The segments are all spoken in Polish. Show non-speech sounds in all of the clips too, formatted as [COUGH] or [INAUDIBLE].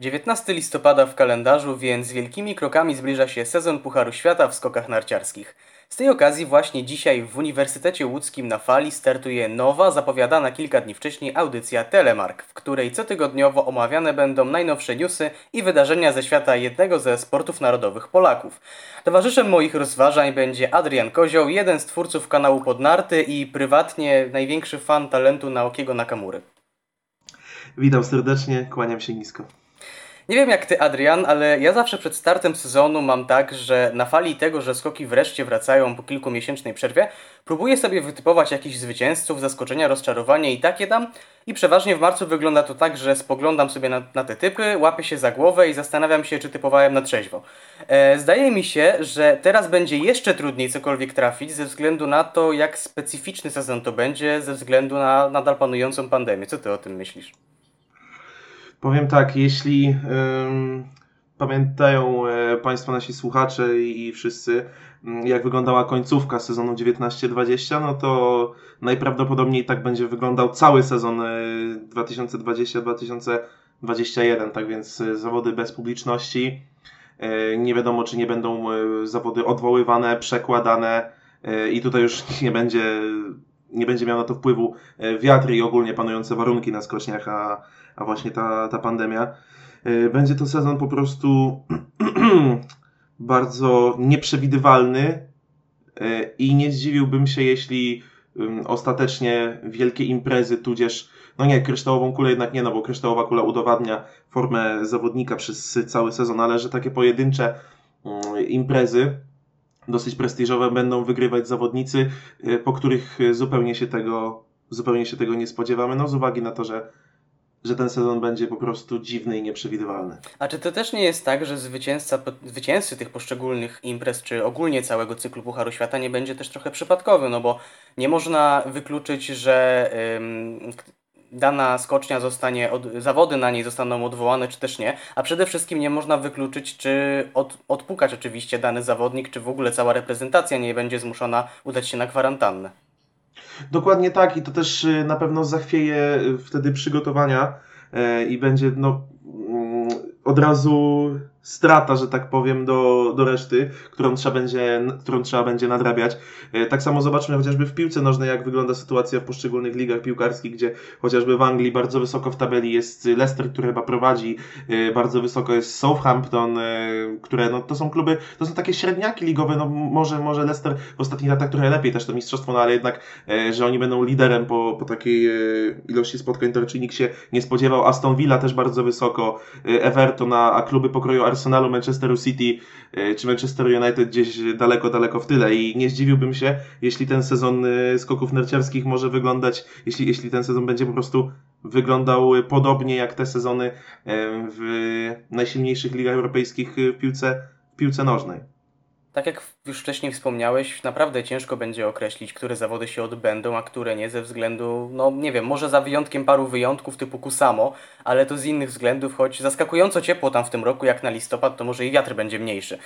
19 listopada w kalendarzu, więc wielkimi krokami zbliża się sezon Pucharu Świata w skokach narciarskich. Z tej okazji właśnie dzisiaj w Uniwersytecie Łódzkim na Fali startuje nowa, zapowiadana kilka dni wcześniej audycja Telemark, w której cotygodniowo omawiane będą najnowsze newsy i wydarzenia ze świata jednego ze sportów narodowych Polaków. Towarzyszem moich rozważań będzie Adrian Kozioł, jeden z twórców kanału Podnarty i prywatnie największy fan talentu Naokiego Nakamury. Witam serdecznie, kłaniam się nisko. Nie wiem jak ty, Adrian, ale ja zawsze przed startem sezonu mam tak, że na fali tego, że skoki wreszcie wracają po kilkumiesięcznej przerwie, próbuję sobie wytypować jakichś zwycięzców, zaskoczenia, rozczarowanie i takie dam. I przeważnie w marcu wygląda to tak, że spoglądam sobie na, na te typy, łapię się za głowę i zastanawiam się, czy typowałem na trzeźwo. E, zdaje mi się, że teraz będzie jeszcze trudniej cokolwiek trafić, ze względu na to, jak specyficzny sezon to będzie, ze względu na nadal panującą pandemię. Co ty o tym myślisz? Powiem tak, jeśli pamiętają e, Państwo nasi słuchacze i, wszyscy, mm, jak wyglądała końcówka sezonu 19-20, no to najprawdopodobniej tak będzie wyglądał cały sezon 2020-2021, e, tak więc e, zawody bez publiczności. Nie wiadomo, czy nie będą zawody odwoływane, przekładane i tutaj już [LAUGHS] nie będzie, nie będzie miał na to wpływu wiatr i ogólnie panujące warunki na skoczniach, a a właśnie ta, ta pandemia. E, będzie to sezon po prostu [CLEARS THROAT] bardzo nieprzewidywalny e, i nie zdziwiłbym się, jeśli ostatecznie wielkie imprezy, tudzież, no nie, kryształową kulę jednak nie, no bo kryształowa kula udowadnia formę zawodnika przez cały sezon, ale że takie pojedyncze imprezy, dosyć prestiżowe, będą wygrywać zawodnicy, e, po których zupełnie się tego, zupełnie się tego nie spodziewamy, no z uwagi na to, że że ten sezon będzie po prostu dziwny i nieprzewidywalny. A czy to też nie jest tak, że zwycięzca, zwycięzcy tych poszczególnych imprez, czy ogólnie całego cyklu Pucharu Świata nie będzie też trochę przypadkowy, no bo nie można wykluczyć, że ym, dana skocznia zostanie, od, zawody na niej zostaną odwołane, czy też nie, a przede wszystkim nie można wykluczyć, czy od, odpukać oczywiście dany zawodnik, czy w ogóle cała reprezentacja nie będzie zmuszona udać się na kwarantannę. Dokładnie tak i to też y, na pewno zachwieje y, wtedy przygotowania e, i będzie no, mm, od razu strata, że tak powiem, do, do reszty, którą trzeba, będzie, którą trzeba będzie nadrabiać. E, tak samo zobaczmy chociażby w piłce nożnej, jak wygląda sytuacja w poszczególnych ligach piłkarskich, gdzie chociażby w Anglii bardzo wysoko w tabeli jest Leicester, który chyba prowadzi, e, bardzo wysoko jest Southampton, e, które no, to są kluby, to są takie średniaki ligowe, no może, może Leicester w ostatnich latach trochę lepiej też to mistrzostwo, no ale jednak, że oni będą liderem po, po takiej ilości spotkań, to raczej nikt się nie spodziewał. Aston Villa też bardzo wysoko, Everton, a, a kluby pokroju Arsenalu, Manchesteru City e, czy Manchester United gdzieś daleko, daleko w tyle i nie zdziwiłbym się, jeśli ten sezon e, skoków narciarskich może wyglądać, jeśli, jeśli ten sezon będzie po prostu wyglądał podobnie jak te sezony e, w najsilniejszych ligach europejskich w piłce, w piłce nożnej. Tak jak już wcześniej wspomniałeś, naprawdę ciężko będzie określić, które zawody się odbędą, a które nie, ze względu, no nie wiem, może za wyjątkiem paru wyjątków typu Kusamo, ale to z innych względów, choć zaskakująco ciepło tam w tym roku, jak na listopad, to może i wiatr będzie mniejszy.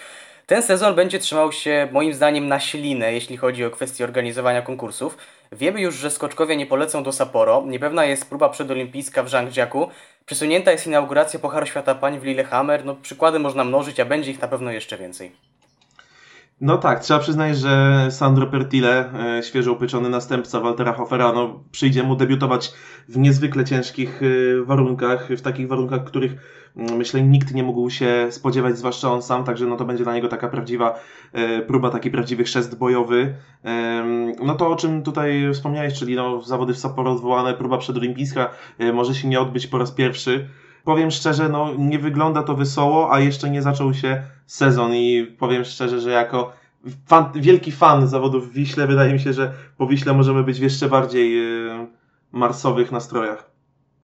Ten sezon będzie trzymał się moim zdaniem na ślinę, jeśli chodzi o kwestię organizowania konkursów. Wiemy już, że skoczkowie nie polecą do Sapporo, niepewna jest próba przedolimpijska w Zhangjiaku, przesunięta jest inauguracja Pucharu Świata Pań w Lillehammer, no przykłady można mnożyć, a będzie ich na pewno jeszcze więcej. No tak, trzeba przyznać, że Sandro Pertile, e, świeżo upieczony następca Waltera Hoffera, no, przyjdzie mu debiutować w niezwykle ciężkich e, warunkach, w takich warunkach, których mm, myślę nikt nie mógł się spodziewać, zwłaszcza on sam, także no to będzie dla niego taka prawdziwa e, próba, taki prawdziwy chrzest bojowy. No to o czym tutaj wspomniałeś, czyli no, zawody w Sapporo odwołane, próba przedolimpijska może się nie odbyć po raz pierwszy powiem szczerze, no nie wygląda to wesoło, a jeszcze nie zaczął się sezon i powiem szczerze, że jako fan, wielki fan zawodów w Wiśle, wydaje mi się, że po Wiśle możemy być w jeszcze bardziej yy, marsowych nastrojach.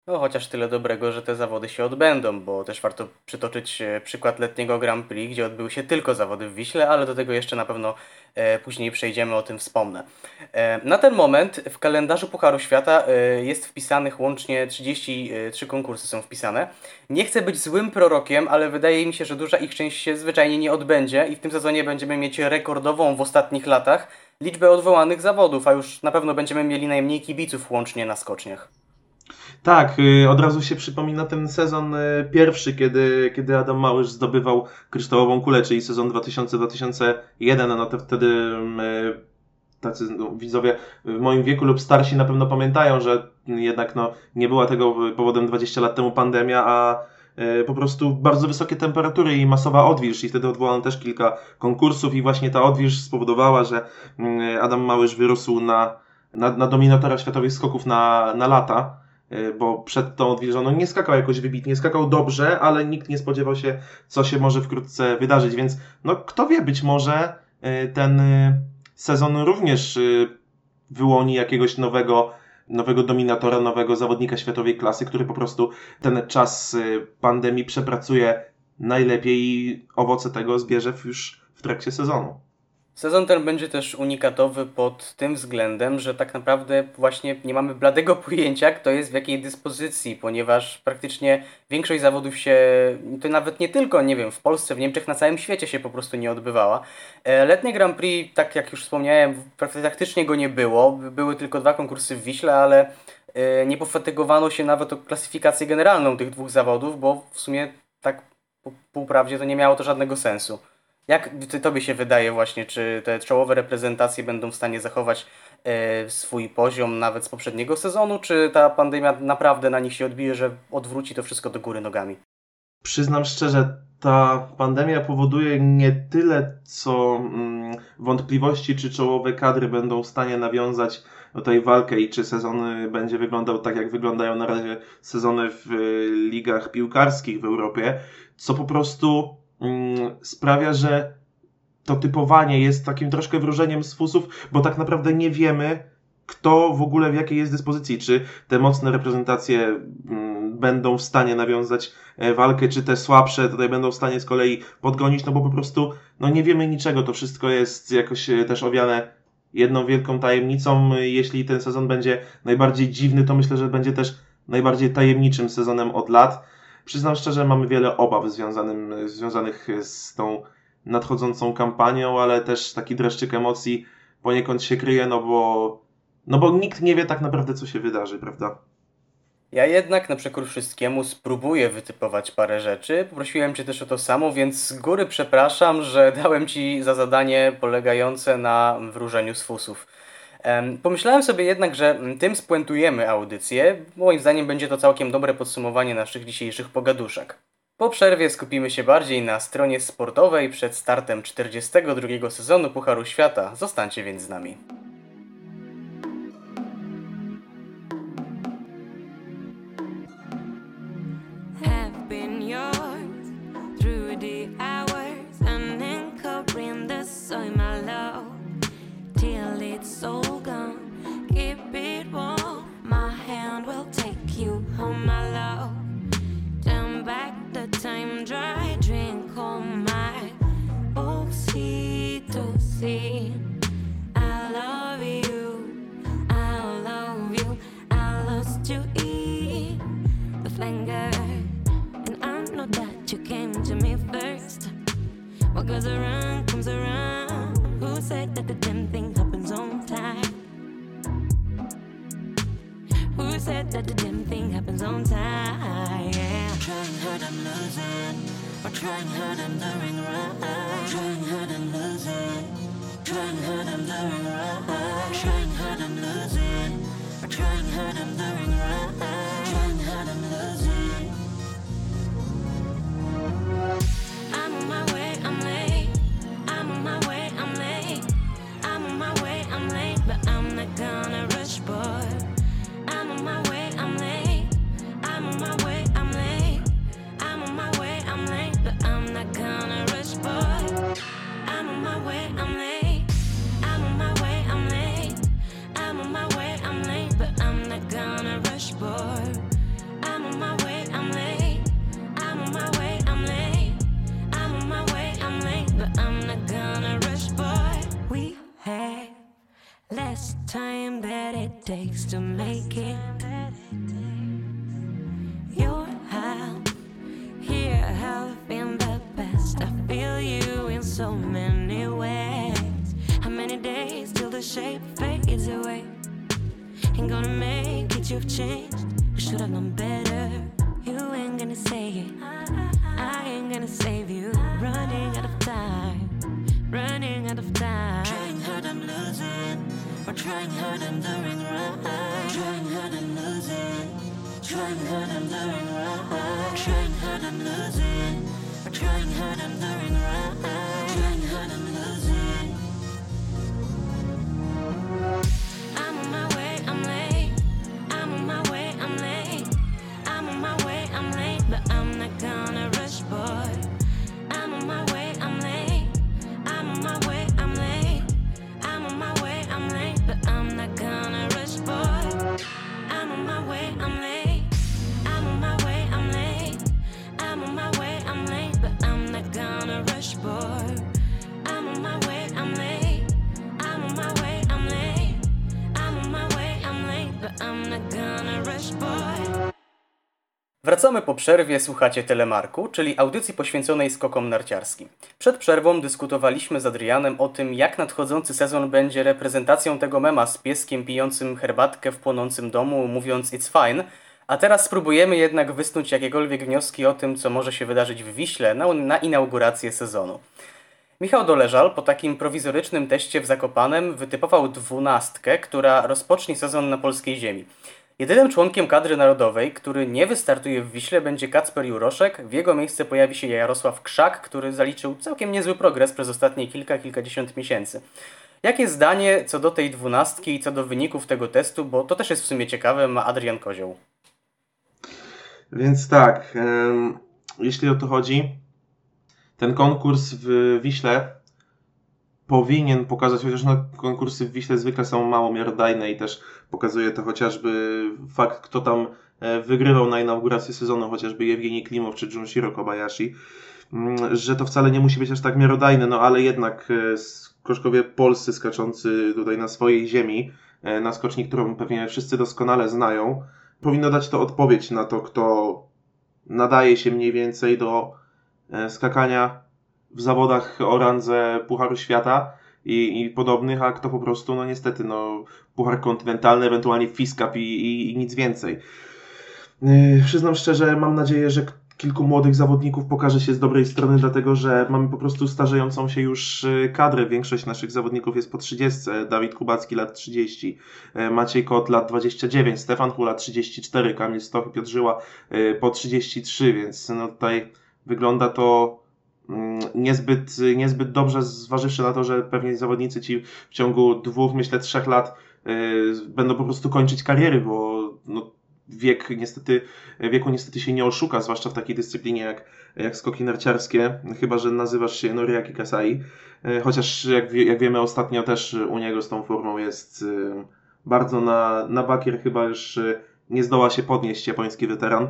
No chociaż tyle dobrego, że te zawody się odbędą, bo też warto przytoczyć e, przykład letniego Grand Prix, gdzie odbyły się tylko zawody w Wiśle, ale do tego jeszcze na pewno e, później przejdziemy, o tym wspomnę. E, na ten moment w kalendarzu Pucharu Świata e, jest wpisanych łącznie 33 konkursy są wpisane. Nie chcę być złym prorokiem, ale wydaje mi się, że duża ich część się zwyczajnie nie odbędzie i w tym sezonie będziemy mieć rekordową w ostatnich latach liczbę odwołanych zawodów, a już na pewno będziemy mieli najmniej kibiców łącznie na skoczniach. Tak, y, od razu się przypomina ten sezon y, pierwszy, kiedy, kiedy Adam Małysz zdobywał kryształową kulę, czyli sezon 2000-2001, no to wtedy y, tacy no, widzowie w moim wieku lub starsi na pewno pamiętają, że jednak no, nie była tego powodem 20 lat temu pandemia, a po prostu bardzo wysokie temperatury i masowa odwilż. I wtedy odwołano też kilka konkursów i właśnie ta odwilż spowodowała, że Adam Małysz wyrósł na, na, na dominatora światowych skoków na, na lata bo przed tą odwilżoną nie skakał jakoś wybitnie, skakał dobrze, ale nikt nie spodziewał się, co się może wkrótce wydarzyć, więc no kto wie, być może y, ten y, sezon również wyłoni jakiegoś nowego, nowego dominatora, nowego zawodnika światowej klasy, który po prostu ten czas pandemii przepracuje najlepiej i owoce tego zbierze już w trakcie sezonu. Sezon ten będzie też unikatowy pod tym względem, że tak naprawdę właśnie nie mamy bladego [LAUGHS] pojęcia, kto jest w jakiej dyspozycji, ponieważ praktycznie większość zawodów się, to nawet nie tylko, nie wiem, w Polsce, w Niemczech, na całym świecie się po prostu nie odbywała. E, letnie Grand Prix, tak jak już wspomniałem, praktycznie go nie było. Były tylko dwa konkursy w Wiśle, ale e, nie pofatygowano się nawet o klasyfikację generalną tych dwóch zawodów, bo w sumie tak po półprawdzie to nie miało to żadnego sensu. Jak tobie się wydaje właśnie, czy te czołowe reprezentacje będą w stanie zachować e, swój poziom nawet z poprzedniego sezonu, czy ta pandemia naprawdę na nich się odbije, że odwróci to wszystko do góry nogami? Przyznam szczerze, ta pandemia powoduje nie tyle co mm, wątpliwości, czy czołowe kadry będą w stanie nawiązać tutaj walkę i czy sezon będzie wyglądał tak, jak wyglądają na razie sezony w ligach piłkarskich w Europie, co po prostu sprawia, że to typowanie jest takim troszkę wróżeniem z fusów, bo tak naprawdę nie wiemy, kto w ogóle w jakiej jest dyspozycji. Czy te mocne reprezentacje mm, będą w stanie nawiązać e, walkę, czy te słabsze tutaj będą w stanie z kolei podgonić, no bo po prostu no nie wiemy niczego. To wszystko jest jakoś e, też owiane jedną wielką tajemnicą. Jeśli ten sezon będzie najbardziej dziwny, to myślę, że będzie też najbardziej tajemniczym sezonem od lat. Przyznam szczerze, mamy wiele obaw związanym, związanych z tą nadchodzącą kampanią, ale też taki dreszczyk emocji poniekąd się kryje, no bo, no bo nikt nie wie tak naprawdę, co się wydarzy, prawda? Ja jednak na przekór wszystkiemu spróbuję wytypować parę rzeczy. Poprosiłem Cię też o to samo, więc z góry przepraszam, że dałem Ci za zadanie polegające na wróżeniu z fusów. Pomyślałem sobie jednak, że mm, tym spuentujemy audycję. Moim zdaniem będzie to całkiem dobre podsumowanie naszych dzisiejszych pogaduszek. Po przerwie skupimy się bardziej na stronie sportowej przed startem 42 sezonu Pucharu Świata. Zostańcie więc z nami. Yours, through the hours, uncovering the soil. Or trying hard, I'm doing right. Trying hard, I'm losing. Trying hard, I'm doing right. Trying hard, I'm losing. Or trying hard, I'm doing right. Trying hard, I'm losing. Wracamy po przerwie, słuchacie Telemarku, czyli audycji poświęconej skokom narciarskim. Przed przerwą dyskutowaliśmy z Adrianem o tym, jak nadchodzący sezon będzie reprezentacją tego mema z pieskiem pijącym herbatkę w płonącym domu, mówiąc it's fine, a teraz spróbujemy jednak wysnuć jakiekolwiek wnioski o tym, co może się wydarzyć w Wiśle na, na inaugurację sezonu. Michał Doleżal po takim prowizorycznym teście w Zakopanem wytypował dwunastkę, która rozpocznie sezon na polskiej ziemi. Jedynym członkiem kadry narodowej, który nie wystartuje w Wiśle będzie Kacper Juroszek. W jego miejsce pojawi się Jarosław Krzak, który zaliczył całkiem niezły progres przez ostatnie kilka, kilkadziesiąt miesięcy. Jakie zdanie co do tej dwunastki i co do wyników tego testu, bo to też jest w sumie ciekawe, ma Adrian Kozioł. Więc tak, jeśli o to chodzi, ten konkurs w Wiśle powinien pokazać, chociaż no, konkursy w Wiśle zwykle są mało miarodajne i też pokazuje to chociażby fakt, kto tam e, wygrywał na inaugurację sezonu, chociażby Jewgeni Klimow czy Junshiro Kobayashi, mm, że to wcale nie musi być aż tak miarodajne, no ale jednak e, skoczkowie polscy skaczący tutaj na swojej ziemi, e, na skoczni, którą pewnie wszyscy doskonale znają, powinno dać to odpowiedź na to, kto nadaje się mniej więcej do skakania w zawodach o randze Pucharu Świata i, i podobnych, a kto po prostu, no niestety, no, Puchar Kontynentalny, ewentualnie FIS Cup i, i, i nic więcej. Yy, przyznam szczerze, mam nadzieję, że kilku młodych zawodników pokaże się z dobrej strony, dlatego że mamy po prostu starzejącą się już yy, kadrę. Większość naszych zawodników jest po 30. Dawid Kubacki lat 30, yy, Maciej Kot lat 29, Stefan Hula 34, Kamil Stoch i Piotr Żyła yy, po 33, więc no tutaj wygląda to niezbyt, niezbyt dobrze, zważywszy na to, że pewnie zawodnicy ci w ciągu dwóch, myślę, trzech lat yy, będą po prostu kończyć kariery, bo no, wiek niestety, wieku niestety się nie oszuka, zwłaszcza w takiej dyscyplinie jak, jak skoki narciarskie, chyba że nazywasz się Noriaki Kasai. Yy, Chociaż jak, jak wiemy ostatnio też u niego z tą formą jest yy, bardzo na, na bakier, chyba już nie zdoła się podnieść japoński weteran.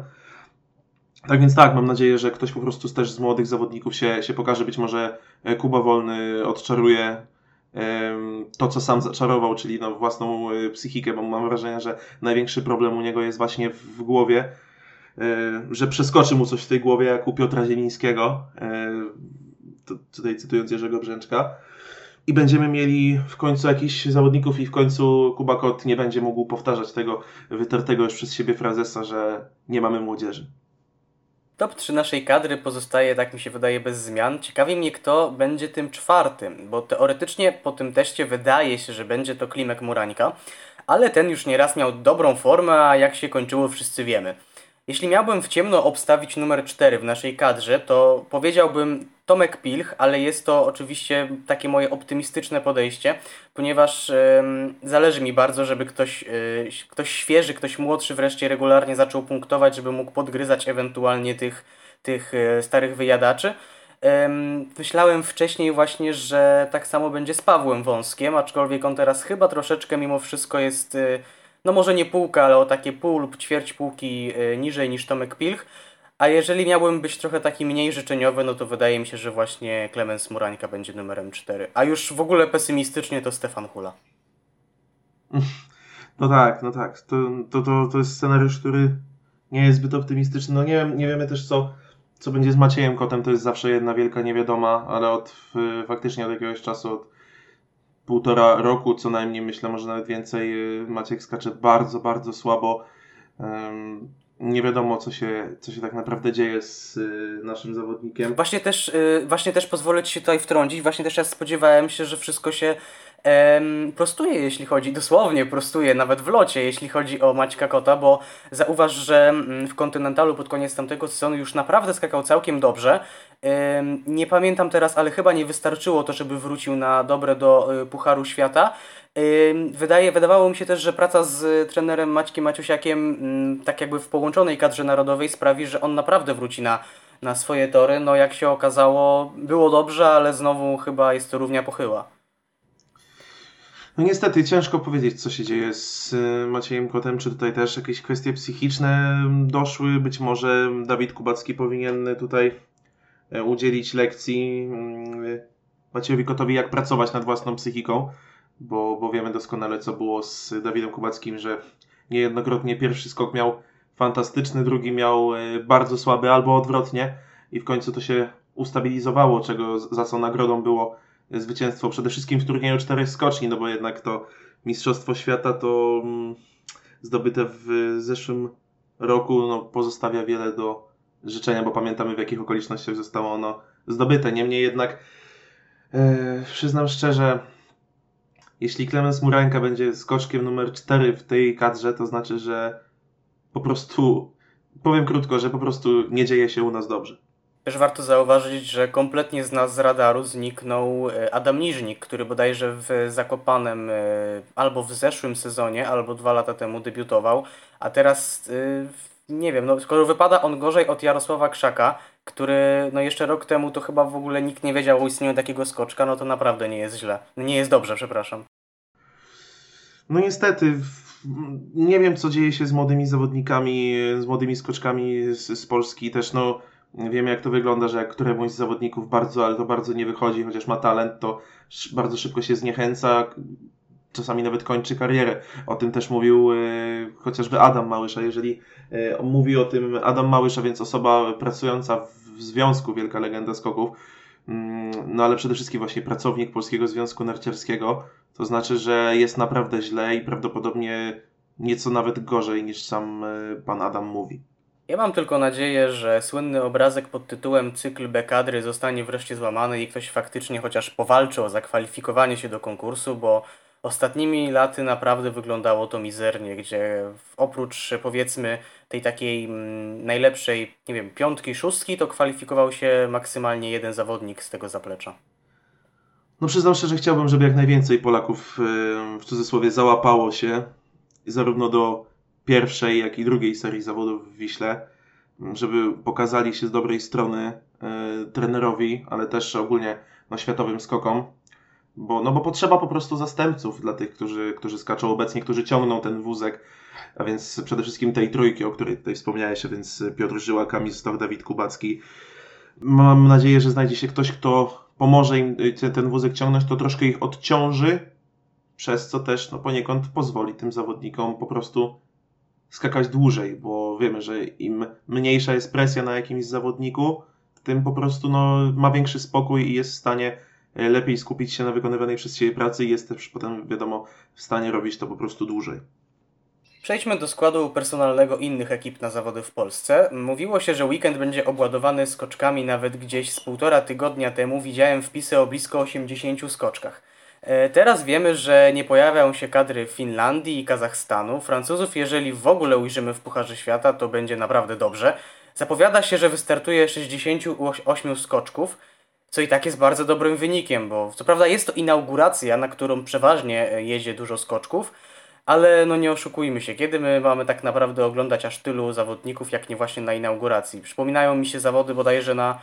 Tak więc tak, mam nadzieję, że ktoś po prostu też z młodych zawodników się, się pokaże. Być może e, Kuba Wolny odczaruje em, to, co sam zaczarował, czyli no, własną e, psychikę, bo mam wrażenie, że największy problem u niego jest właśnie w głowie, e, że przeskoczy mu coś w tej głowie, jak u Piotra Zielińskiego, e, tutaj cytując Jerzego Brzęczka. I będziemy mieli w końcu jakichś zawodników i w końcu Kuba Kot nie będzie mógł powtarzać tego wytartego już przez siebie frazesa, że nie mamy młodzieży. Top 3 naszej kadry pozostaje, tak mi się wydaje, bez zmian. Ciekawi mnie, kto będzie tym czwartym, bo teoretycznie po tym teście wydaje się, że będzie to Klimek Murańka, ale ten już nieraz miał dobrą formę, a jak się kończyło wszyscy wiemy. Jeśli miałbym w ciemno obstawić numer 4 w naszej kadrze, to powiedziałbym Tomek Pilch, ale jest to oczywiście takie moje optymistyczne podejście, ponieważ zależy mi bardzo, żeby ktoś, y, ktoś świeży, ktoś młodszy wreszcie regularnie zaczął punktować, żeby mógł podgryzać ewentualnie tych, tych e, starych wyjadaczy. Em, Myślałem wcześniej właśnie, że tak samo będzie z Pawłem Wąskiem, aczkolwiek on teraz chyba troszeczkę mimo wszystko jest, y, no może nie półka, ale o takie pół lub ćwierć półki y, niżej niż Tomek Pilch. A jeżeli miałbym być trochę taki mniej życzeniowy, no to wydaje mi się, że właśnie Klemens Murańka będzie numerem 4. A już w ogóle pesymistycznie to Stefan Hula. [LAUGHS] No tak, no tak. To, to, to, to jest scenariusz, który nie jest zbyt optymistyczny. No nie, nie wiemy też, co, co będzie z Maciejem Kotem. To jest zawsze jedna wielka niewiadoma, ale od y, faktycznie od jakiegoś czasu, od półtora roku co najmniej, myślę, może nawet więcej, y, Maciek skacze bardzo, bardzo słabo. Nie wiadomo, co się, co się tak naprawdę dzieje z y, naszym zawodnikiem. Właśnie też, y, właśnie też pozwolę Ci się tutaj wtrącić. Właśnie też ja spodziewałem się, że wszystko się em, prostuje, jeśli chodzi, dosłownie prostuje, nawet w locie, jeśli chodzi o Maćka Kota, bo zauważ, że mm, w Kontynentalu pod koniec tamtego sezonu już naprawdę skakał całkiem dobrze. Em, Nie pamiętam teraz, ale chyba nie wystarczyło to, żeby wrócił na dobre do y, Pucharu Świata. Wydaje, wydawało mi się też, że praca z y, trenerem Maćkiem Maciusiakiem, mm, tak jakby w połączonej kadrze narodowej, sprawi, że on naprawdę wróci na, na swoje tory. No jak się okazało, było dobrze, ale znowu chyba jest to równia pochyła. No niestety, ciężko powiedzieć, co się dzieje z y, Maciejem Kotem. Czy tutaj też jakieś kwestie psychiczne doszły? Być może Dawid Kubacki powinien tutaj e, udzielić lekcji mm, Maciejowi Kotowi, jak pracować nad własną psychiką, bo, bo wiemy doskonale, co było z Dawidem Kubackim, że niejednokrotnie pierwszy skok miał fantastyczny, drugi miał bardzo słaby, albo odwrotnie i w końcu to się ustabilizowało, czego za co nagrodą było zwycięstwo przede wszystkim w turnieju czterech skoczni, no bo jednak to Mistrzostwo Świata to mm, zdobyte w zeszłym roku no, pozostawia wiele do życzenia, bo pamiętamy w jakich okolicznościach zostało ono zdobyte. Niemniej jednak e, przyznam szczerze, jeśli Klemens Murańka będzie skoczkiem numer 4 w tej kadrze, to znaczy, że po prostu, powiem krótko, że po prostu nie dzieje się u nas dobrze. Też warto zauważyć, że kompletnie z nas z radaru zniknął e, Adam Niżnik, który bodajże w Zakopanem e, albo w zeszłym sezonie, albo dwa lata temu debiutował, a teraz e, nie wiem, no skoro wypada on gorzej od Jarosława Krzaka, który no jeszcze rok temu to chyba w ogóle nikt nie wiedział o istnieniu takiego skoczka, no to naprawdę nie jest źle. Nie jest dobrze, przepraszam. No niestety, nie wiem co dzieje się z młodymi zawodnikami, z młodymi skoczkami z, z Polski. Też no, wiemy jak to wygląda, że jak któremuś z zawodników bardzo, ale to bardzo nie wychodzi, chociaż ma talent, to bardzo szybko się zniechęca, czasami nawet kończy karierę. O tym też mówił e, chociażby Adam Małysza. Jeżeli e, mówi o tym Adam Małysza, więc osoba pracująca w, związku Wielka Legenda Skoków, mm, no ale przede wszystkim właśnie pracownik Polskiego Związku Narciarskiego, to znaczy, że jest naprawdę źle i prawdopodobnie nieco nawet gorzej niż sam e, pan Adam mówi. Ja mam tylko nadzieję, że słynny obrazek pod tytułem Cykl B kadry zostanie wreszcie złamany i ktoś faktycznie chociaż powalczy o zakwalifikowanie się do konkursu, bo ostatnimi laty naprawdę wyglądało to mizernie, gdzie oprócz powiedzmy tej takiej mm, najlepszej, nie wiem, piątki, szóstki, to kwalifikował się maksymalnie jeden zawodnik z tego zaplecza. No przyznam szczerze, chciałbym, żeby jak najwięcej Polaków w cudzysłowie załapało się zarówno do pierwszej, jak i drugiej serii zawodów w Wiśle, żeby pokazali się z dobrej strony e, trenerowi, ale też ogólnie na światowym skokom, bo, no bo potrzeba po prostu zastępców dla tych, którzy, którzy skaczą obecnie, którzy ciągną ten wózek, a więc przede wszystkim tej trójki, o której tutaj wspomniałeś, a więc Piotr Żyła, Kamil Stoch, Dawid Kubacki. Mam nadzieję, że znajdzie się ktoś, kto pomoże im y, ten wózek ciągnąć, to troszkę ich odciąży, przez co też no, poniekąd pozwoli tym zawodnikom po prostu skakać dłużej, bo wiemy, że im mniejsza jest presja na jakimś zawodniku, tym po prostu no, ma większy spokój i jest w stanie y, lepiej skupić się na wykonywanej przez siebie pracy i jest też potem, wiadomo, w stanie robić to po prostu dłużej. Przejdźmy do składu personalnego innych ekip na zawody w Polsce. Mówiło się, że weekend będzie obładowany skoczkami nawet gdzieś z półtora tygodnia temu. Widziałem wpisy o blisko 80 skoczkach. E, Teraz wiemy, że nie pojawiają się kadry Finlandii i Kazachstanu. Francuzów, jeżeli w ogóle ujrzymy w Pucharze Świata, to będzie naprawdę dobrze. Zapowiada się, że wystartuje 68 skoczków, co i tak jest bardzo dobrym wynikiem, bo co prawda jest to inauguracja, na którą przeważnie e, jedzie dużo skoczków, ale no nie oszukujmy się, kiedy my mamy tak naprawdę oglądać aż tylu zawodników, jak nie właśnie na inauguracji. Przypominają mi się zawody bodajże na,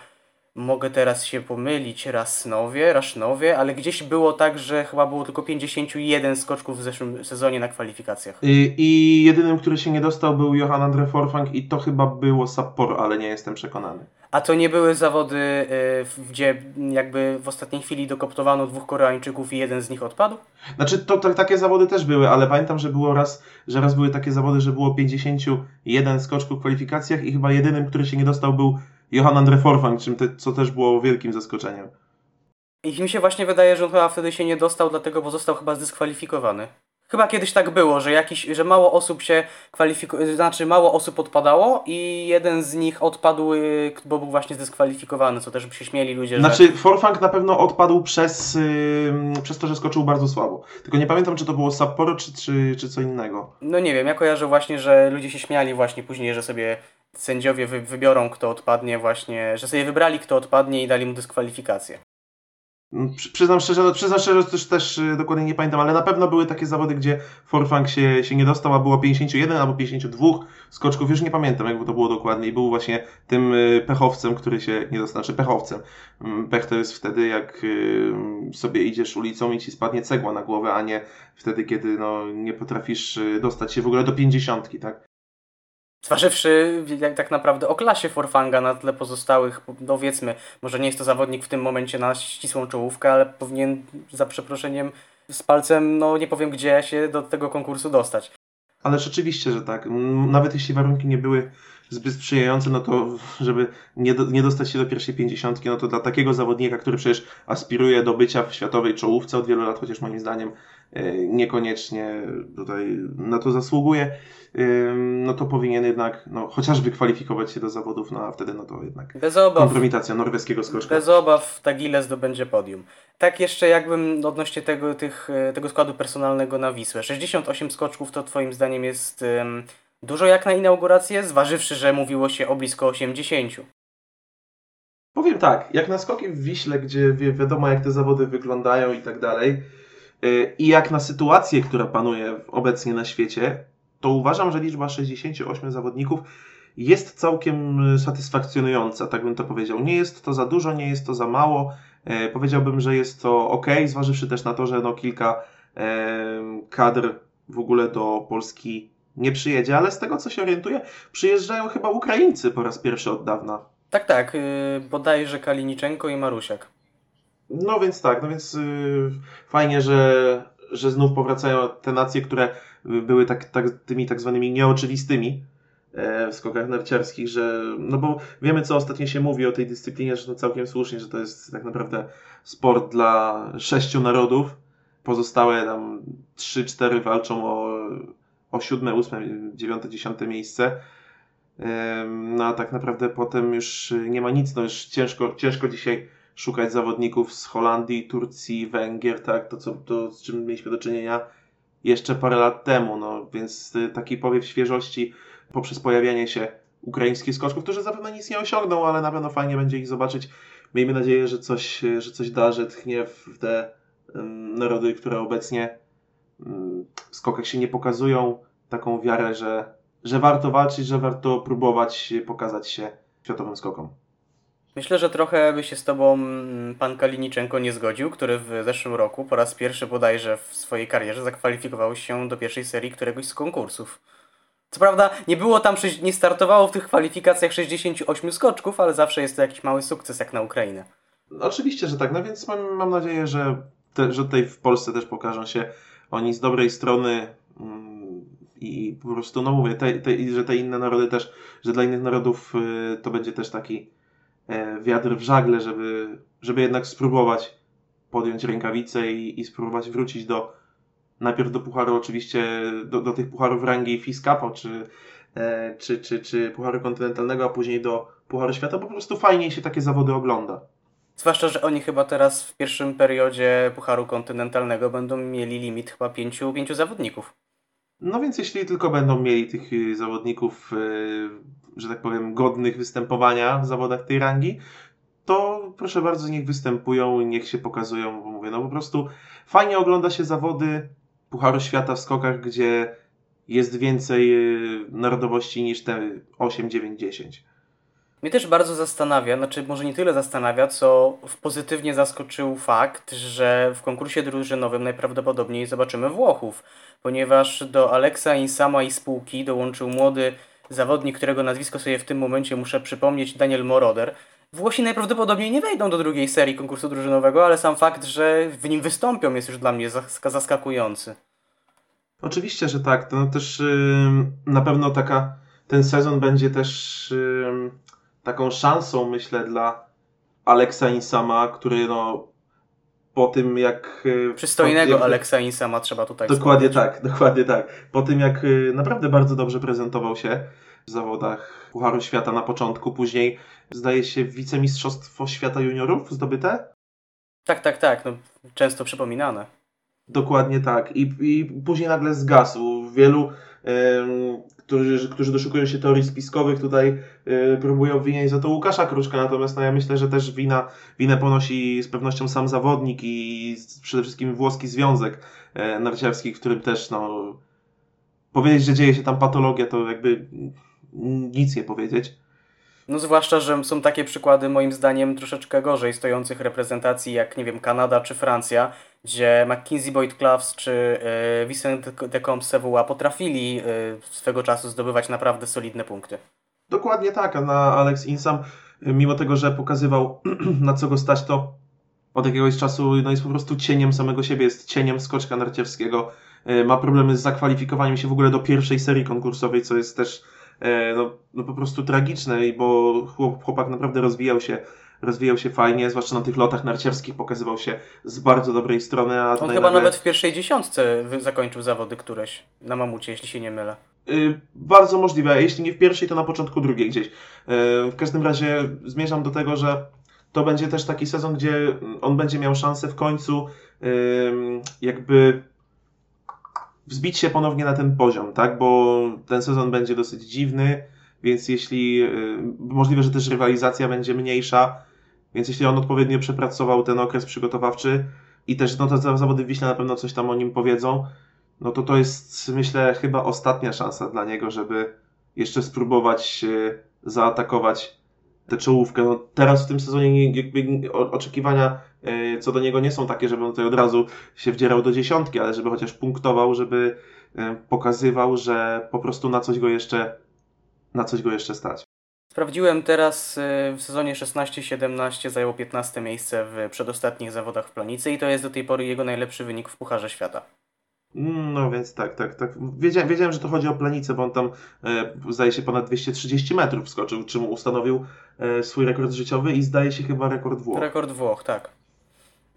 mogę teraz się pomylić, Rasnowie, Rasznowie, ale gdzieś było tak, że chyba było tylko 51 skoczków w zeszłym sezonie na kwalifikacjach. Y, I jedynym, który się nie dostał był Johan Andre Forfang i to chyba było Sapporo, ale nie jestem przekonany. A to nie były zawody, y, gdzie jakby w ostatniej chwili dokoptowano dwóch Koreańczyków i jeden z nich odpadł? Znaczy, to, to takie zawody też były, ale pamiętam, że było raz, że raz były takie zawody, że było 51 skoczków w kwalifikacjach i chyba jedynym, który się nie dostał był Johan Andre Forfang, czym te, co też było wielkim zaskoczeniem. I mi się właśnie wydaje, że on chyba wtedy się nie dostał, dlatego bo został chyba zdyskwalifikowany. Chyba kiedyś tak było, że jakiś, że mało osób się kwalifikuje, znaczy mało osób odpadało i jeden z nich odpadł, y, bo był właśnie zdyskwalifikowany, co też by się śmieli ludzie, że... Znaczy, Forfang na pewno odpadł przez, ym, przez to, że skoczył bardzo słabo. Tylko nie pamiętam, czy to było Sapporo, czy, czy, czy co innego. No nie wiem, ja kojarzę właśnie, że ludzie się śmiali właśnie później, że sobie sędziowie wy, wybiorą, kto odpadnie właśnie, że sobie wybrali, kto odpadnie i dali mu dyskwalifikację. Mm, Przy- Przyznam szczerze, przyznam szczerze, że też, też y, dokładnie nie pamiętam, ale na pewno były takie zawody, gdzie Forfang się, się nie dostał, a było 51 albo 52 skoczków, już nie pamiętam, jak to było dokładnie. I był właśnie tym y, pechowcem, który się nie dostał, znaczy pechowcem. Mm, Pech to jest wtedy, jak y, sobie idziesz ulicą i ci spadnie cegła na głowę, a nie wtedy, kiedy no, nie potrafisz dostać się w ogóle do 50, tak? Zważywszy tak naprawdę o klasie Forfanga na tle pozostałych, powiedzmy, może nie jest to zawodnik w tym momencie na ścisłą czołówkę, ale powinien za przeproszeniem z palcem, no nie powiem gdzie, się do tego konkursu dostać. Ale rzeczywiście, że tak. Nawet jeśli warunki nie były zbyt sprzyjające, no to żeby nie, do, nie dostać się do pierwszej pięćdziesiątki, no to dla takiego zawodnika, który przecież aspiruje do bycia w światowej czołówce od wielu lat, chociaż moim zdaniem e, niekoniecznie tutaj na to zasługuje, no to powinien jednak no, chociażby kwalifikować się do zawodów, no a wtedy no to jednak Bez obaw, kompromitacja norweskiego skoczka. bez obaw Tagile zdobędzie podium. Tak jeszcze jakbym odnośnie tego, tych, e, tego składu personalnego na Wisłę. 68 skoczków to twoim zdaniem jest dużo jak na inaugurację, zważywszy, że mówiło się o blisko 80. Powiem tak, jak na skoki w Wiśle, gdzie wi wiadomo jak te zawody wyglądają i tak dalej, yy, i jak na sytuację, która panuje obecnie na świecie, to uważam, że liczba 68 zawodników jest całkiem y, satysfakcjonująca, tak bym to powiedział. Nie jest to za dużo, nie jest to za mało. E, powiedziałbym, że jest to ok, zważywszy też na to, że no kilka e, kadr w ogóle do Polski nie przyjedzie, ale z tego co się orientuję, przyjeżdżają chyba Ukraińcy po raz pierwszy od dawna. Tak, tak, yy, bodajże Kaliniczenko i Marusiak. No więc tak, no więc yy, fajnie, że, że znów powracają te nacje, które były tak, tak, tymi tak zwanymi nieoczywistymi e, w skokach narciarskich, że no bo wiemy co ostatnio się mówi o tej dyscyplinie, że no całkiem słusznie, że to jest tak naprawdę sport dla sześciu narodów. Pozostałe tam trzy, cztery walczą o, o siódme, ósme, dziewiąte, dziesiąte miejsce. Em, No a tak naprawdę potem już nie ma nic, no już ciężko, ciężko dzisiaj szukać zawodników z Holandii, Turcji, Węgier, tak, to, co, to z czym mieliśmy do czynienia jeszcze parę lat temu, no więc taki powiew świeżości poprzez pojawianie się ukraińskich skoczków, którzy zapewne nic nie osiągną, ale na pewno fajnie będzie ich zobaczyć. Miejmy nadzieję, że coś, że coś da, że tchnie w te narody, które obecnie w skokach się nie pokazują, taką wiarę, że, że warto walczyć, że warto próbować pokazać się światowym skokom. Myślę, że trochę by się z tobą mm, pan Kaliniczenko nie zgodził, który w zeszłym roku po raz pierwszy bodajże w swojej karierze zakwalifikował się do pierwszej serii któregoś z konkursów. Co prawda nie było tam, nie startowało w tych kwalifikacjach 68 skoczków, ale zawsze jest to jakiś mały sukces jak na Ukrainę. Oczywiście, że tak. No więc mam, mam nadzieję, że, te, że tutaj w Polsce też pokażą się oni z dobrej strony mm, i po prostu, no mówię, te, te, że te inne narody też, że dla innych narodów y, to będzie też taki wiatr w żagle, żeby, żeby jednak spróbować podjąć rękawice i, i spróbować wrócić do najpierw do pucharu oczywiście, do, do tych pucharów rangi FIS Cupa, czy, e, czy, czy, czy pucharu kontynentalnego, a później do pucharu świata, po prostu fajniej się takie zawody ogląda. Zwłaszcza, że oni chyba teraz w pierwszym periodzie Pucharu Kontynentalnego będą mieli limit chyba pięciu, pięciu zawodników. No więc jeśli tylko będą mieli tych y, zawodników, y, że tak powiem, godnych występowania w zawodach tej rangi, to proszę bardzo, niech występują i niech się pokazują, bo mówię, no po prostu fajnie ogląda się zawody Pucharu Świata w skokach, gdzie jest więcej y, narodowości niż te 8, 9, 10. Mnie też bardzo zastanawia, znaczy może nie tyle zastanawia, co pozytywnie zaskoczył fakt, że w konkursie drużynowym najprawdopodobniej zobaczymy Włochów, ponieważ do Aleksa Insama i spółki dołączył młody zawodnik, którego nazwisko sobie w tym momencie muszę przypomnieć, Daniel Moroder. Włosi najprawdopodobniej nie wejdą do drugiej serii konkursu drużynowego, ale sam fakt, że w nim wystąpią jest już dla mnie zas- zaskakujący. Oczywiście, że tak. No też ym, na pewno taka, ten sezon będzie też ym, taką szansą, myślę, dla Aleksa Insama, który no, po tym jak... e, Przystojnego jakby- Alexa Insama trzeba tutaj Dokładnie tak, [LAUGHS] dokładnie tak. Po tym jak y, naprawdę bardzo dobrze prezentował się w zawodach Pucharu Świata na początku, później zdaje się wicemistrzostwo świata juniorów zdobyte? Tak, tak, tak. No, często przypominane. Dokładnie tak. I, i później nagle zgasł. Wielu, którzy, którzy doszukują się teorii spiskowych, tutaj y, próbują winiać za to Łukasza Kruczka, natomiast no, ja myślę, że też wina, winę ponosi z pewnością sam zawodnik i przede wszystkim włoski związek e, narciarski, w którym też no, powiedzieć, że dzieje się tam patologia, to jakby mm, nic nie powiedzieć. No zwłaszcza, że są takie przykłady moim zdaniem troszeczkę gorzej stojących reprezentacji jak, nie wiem, Kanada czy Francja, gdzie McKinsey Boyd Cloves czy e, Vincent de Compsevua potrafili e, swego czasu zdobywać naprawdę solidne punkty. Dokładnie tak, a na Alex Insam, y, mimo tego, że pokazywał [CLEARS THROAT] na co go stać, to od jakiegoś czasu no, jest po prostu cieniem samego siebie, jest cieniem skoczka narciarskiego. Y, Ma problemy z zakwalifikowaniem się w ogóle do pierwszej serii konkursowej, co jest też e, no, no po prostu tragiczne, i bo chłop, chłopak naprawdę rozwijał się, rozwijał się fajnie, zwłaszcza na tych lotach narciarskich pokazywał się z bardzo dobrej strony, a On chyba nagle- nawet w pierwszej dziesiątce zakończył zawody któreś na mamucie, jeśli się nie mylę. Y, Bardzo możliwe, a jeśli nie w pierwszej, to na początku drugiej gdzieś. Y, W każdym razie zmierzam do tego, że to będzie też taki sezon, gdzie on będzie miał szansę w końcu jakby wzbić się ponownie na ten poziom, tak? Bo ten sezon będzie dosyć dziwny, więc jeśli y, możliwe, że też rywalizacja będzie mniejsza, więc jeśli on odpowiednio przepracował ten okres przygotowawczy i też no za- zawody w Wiśle na pewno coś tam o nim powiedzą, no to to jest myślę chyba ostatnia szansa dla niego, żeby jeszcze spróbować zaatakować tę czołówkę. No, teraz w tym sezonie nie- jakby oczekiwania y, co do niego nie są takie, żeby on tutaj od razu się wdzierał do dziesiątki, ale żeby chociaż punktował, żeby y, pokazywał, że po prostu na coś go jeszcze na coś go jeszcze stać. Sprawdziłem teraz y, w sezonie 16-17 zajął 15 miejsce w przedostatnich zawodach w planicy i to jest do tej pory jego najlepszy wynik w Pucharze Świata. No więc tak, tak, tak. Wiedziałem, wiedziałem że to chodzi o planicę, bo on tam e, zdaje się ponad 230 metrów skoczył, czym ustanowił e, swój rekord życiowy i zdaje się chyba rekord Włoch. Rekord Włoch, tak.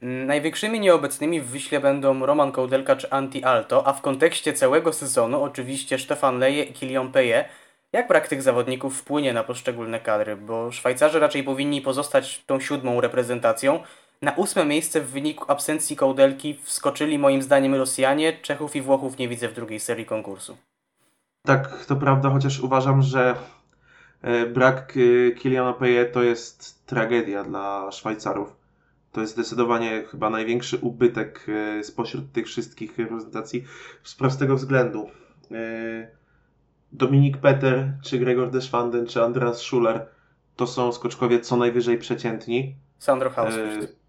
Największymi nieobecnymi w Wiśle będą Roman Kołdelka czy Anti Alto, a w kontekście całego sezonu oczywiście Stefan Leje i Kilian Peje. Jak brak tych zawodników wpłynie na poszczególne kadry? Bo Szwajcarzy raczej powinni pozostać tą siódmą reprezentacją. Na ósme miejsce w wyniku absencji Kołdelki wskoczyli moim zdaniem Rosjanie, Czechów i Włochów nie widzę w drugiej serii konkursu. Tak, to prawda, chociaż uważam, że e, brak e, Kiliana Peje to jest tragedia dla Szwajcarów. To jest zdecydowanie chyba największy ubytek e, spośród tych wszystkich reprezentacji z prostego względu. Dominik Peter, czy Gregor Deschwanden, czy Andreas Schuler to są skoczkowie co najwyżej przeciętni. Sandro Haus. E,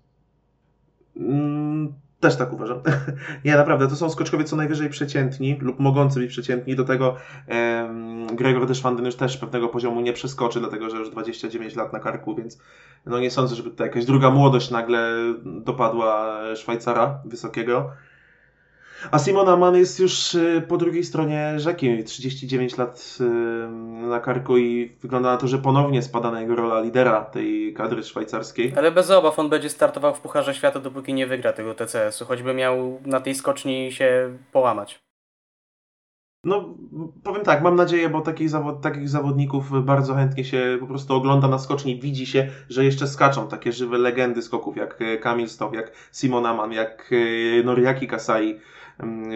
mm, Też tak uważam. [LAUGHS] Nie, naprawdę, to są skoczkowie co najwyżej przeciętni lub mogący być przeciętni. Do tego em, Gregor Deschwanden już też pewnego poziomu nie przeskoczy, dlatego że już 29 lat na karku, więc no nie sądzę, żeby tutaj jakaś druga młodość nagle dopadła Szwajcara wysokiego. A Simon Aman jest już y, po drugiej stronie rzeki, 39 lat y, na karku i wygląda na to, że ponownie spada na jego rola lidera tej kadry szwajcarskiej. Ale bez obaw on będzie startował w Pucharze Świata, dopóki nie wygra tego TCS-u, choćby miał na tej skoczni się połamać. No, powiem tak, mam nadzieję, bo takich, zawod, takich zawodników bardzo chętnie się po prostu ogląda na skoczni, widzi się, że jeszcze skaczą takie żywe legendy skoków, jak e, Kamil Stoch, jak Simon Aman, jak e, Noriaki Kasai,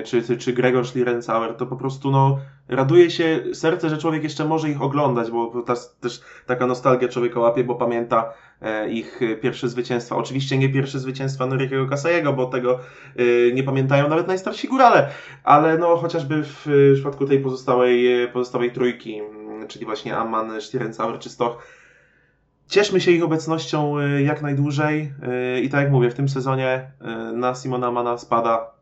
czy, czy, Gregor Schlierenzauer, to po prostu no, raduje się serce, że człowiek jeszcze może ich oglądać, bo ta, też taka nostalgia człowieka łapie, bo pamięta e, ich e, pierwsze zwycięstwa. Oczywiście nie pierwsze zwycięstwa Noriakiego Kasajego, bo tego e, nie pamiętają nawet najstarsi górale, ale no chociażby w przypadku tej pozostałej, y, pozostałej trójki, czyli właśnie Amman, Stierencauer czy Stoch, cieszmy się ich obecnością jak najdłużej i tak jak mówię, w tym sezonie na Simona Amana spada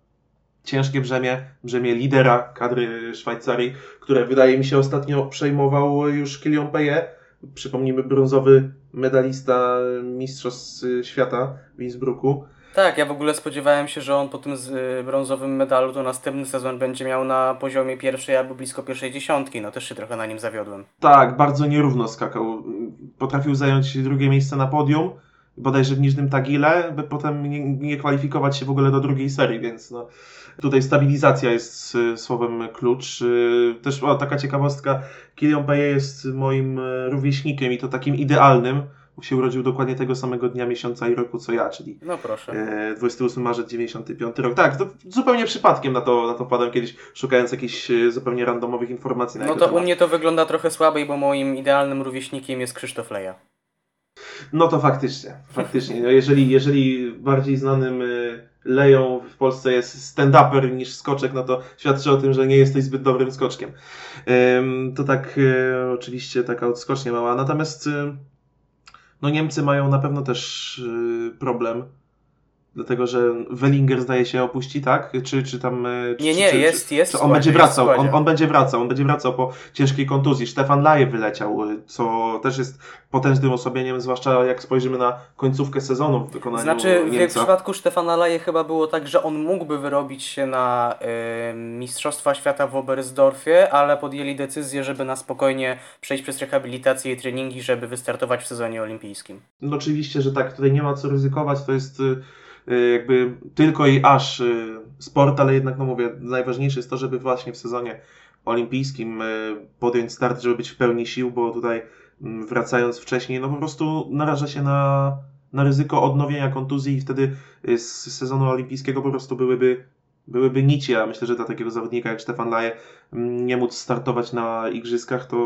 ciężkie brzemię, brzemię lidera kadry Szwajcarii, które wydaje mi się ostatnio przejmował już Kilian Peje, przypomnijmy brązowy medalista Mistrzostw Świata w Innsbrucku. Tak, ja w ogóle spodziewałem się, że on po tym z, y, brązowym medalu to następny sezon będzie miał na poziomie pierwszej albo blisko pierwszej dziesiątki. No też się trochę na nim zawiodłem. Tak, bardzo nierówno skakał. Potrafił zająć drugie miejsce na podium, bodajże w Niżnym Tagile, by potem nie, nie kwalifikować się w ogóle do drugiej serii, więc no, tutaj stabilizacja jest y, słowem klucz. Y, Też o, taka ciekawostka, Kylian Paye jest moim y, rówieśnikiem i to takim idealnym, bo się urodził dokładnie tego samego dnia, miesiąca i roku co ja, czyli No proszę. e, 28 marzec 95 rok. Tak, to zupełnie przypadkiem na to, na to padłem kiedyś, szukając jakichś e, zupełnie randomowych informacji No to u temat. mnie to wygląda trochę słabiej, bo moim idealnym rówieśnikiem jest Krzysztof Leja. No to faktycznie, faktycznie. No jeżeli, jeżeli bardziej znanym leją w Polsce jest stand-uper niż skoczek, no to świadczy o tym, że nie jesteś zbyt dobrym skoczkiem. To tak y, oczywiście taka odskocznia mała. Natomiast y, no Niemcy mają na pewno też y, problem. Dlatego, że Wellinger zdaje się opuści, tak? Czy, czy tam. y, Czy, Nie, nie, czy, jest, jest. czy w on składzie, będzie w wracał, on, on będzie wracał, on będzie wracał po ciężkiej kontuzji. Stefan Laje wyleciał, y, co też jest potężnym osłabieniem, zwłaszcza jak spojrzymy na końcówkę sezonu w wykonaniu Znaczy, w Niemca. przypadku Stefana Laje chyba było tak, że on mógłby wyrobić się na y, Mistrzostwa Świata w Oberstdorfie, ale podjęli decyzję, żeby na spokojnie przejść przez rehabilitację i treningi, żeby wystartować w sezonie olimpijskim. No oczywiście, że tak, tutaj nie ma co ryzykować, to jest y, jakby tylko i aż y, sport, ale jednak, no mówię, najważniejsze jest to, żeby właśnie w sezonie olimpijskim y, podjąć start, żeby być w pełni sił, bo tutaj mm, wracając wcześniej, no po prostu naraża się na, na ryzyko odnowienia kontuzji i wtedy y, z sezonu olimpijskiego po prostu byłyby byłyby nici, a myślę, że dla takiego zawodnika jak Stefan Laje mm, nie móc startować na igrzyskach to,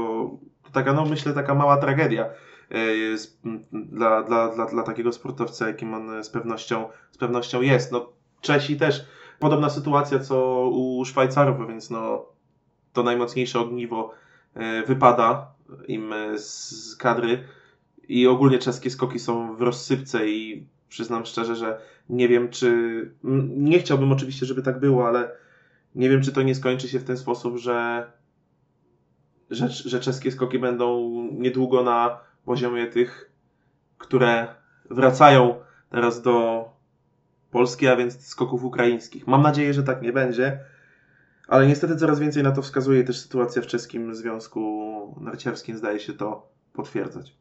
to taka, no myślę, taka mała tragedia m, dla, dla, dla, dla takiego sportowca, jakim on z pewnością, z pewnością jest. No, Czesi też podobna sytuacja co u Szwajcarów, więc no, to najmocniejsze ogniwo e, wypada im e, z kadry i ogólnie czeskie skoki są w rozsypce i przyznam szczerze, że nie wiem czy, nie chciałbym oczywiście, żeby tak było, ale nie wiem czy to nie skończy się w ten sposób, że że, że czeskie skoki będą niedługo na poziomie tych, które wracają teraz do Polski, a więc skoków ukraińskich. Mam nadzieję, że tak nie będzie, ale niestety coraz więcej na to wskazuje też sytuacja w czeskim związku narciarskim, zdaje się to potwierdzać.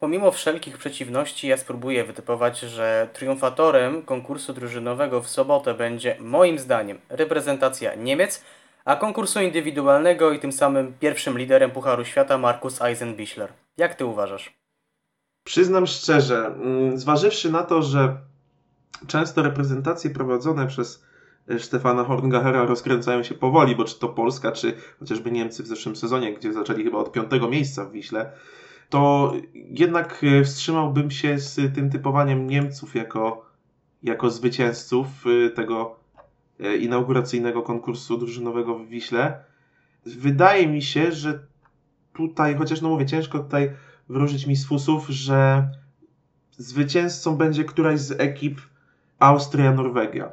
Pomimo wszelkich przeciwności, ja spróbuję wytypować, że triumfatorem konkursu drużynowego w sobotę będzie, moim zdaniem, reprezentacja Niemiec, a konkursu indywidualnego i tym samym pierwszym liderem Pucharu Świata Markus Eisenbichler. Jak ty uważasz? Przyznam szczerze, mm, zważywszy na to, że często reprezentacje prowadzone przez e, Stefana Horngachera rozkręcają się powoli, bo czy to Polska, czy chociażby Niemcy w zeszłym sezonie, gdzie zaczęli chyba od piątego miejsca w Wiśle, to jednak e, wstrzymałbym się z tym typowaniem Niemców jako, jako zwycięzców e, tego inauguracyjnego konkursu drużynowego w Wiśle. Wydaje mi się, że tutaj, chociaż no mówię, ciężko tutaj wróżyć mi z fusów, że zwycięzcą będzie któraś z ekip Austria, Norwegia.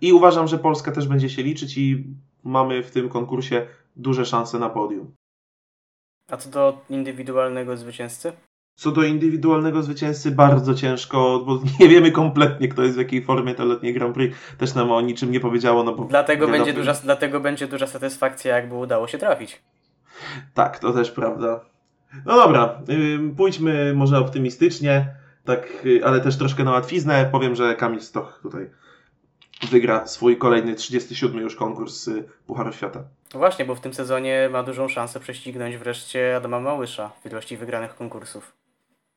I uważam, że Polska też będzie się liczyć i mamy w tym konkursie duże szanse na podium. A co do indywidualnego zwycięzcy? Co do indywidualnego zwycięzcy, bardzo ciężko, bo [LAUGHS] nie wiemy kompletnie, kto jest w jakiej formie to letnie Grand Prix. Też nam o niczym nie powiedziało, no bo... Dlatego będzie, duża, dlatego będzie duża satysfakcja, jakby udało się trafić. Tak, to też prawda. No dobra, pójdźmy może optymistycznie, tak, y, ale też troszkę na łatwiznę. Powiem, że Kamil Stoch tutaj wygra swój kolejny 37 już konkurs y, Pucharu Świata. No Właśnie, bo w tym sezonie ma dużą szansę prześcignąć wreszcie Adama Małysza w ilości wygranych konkursów.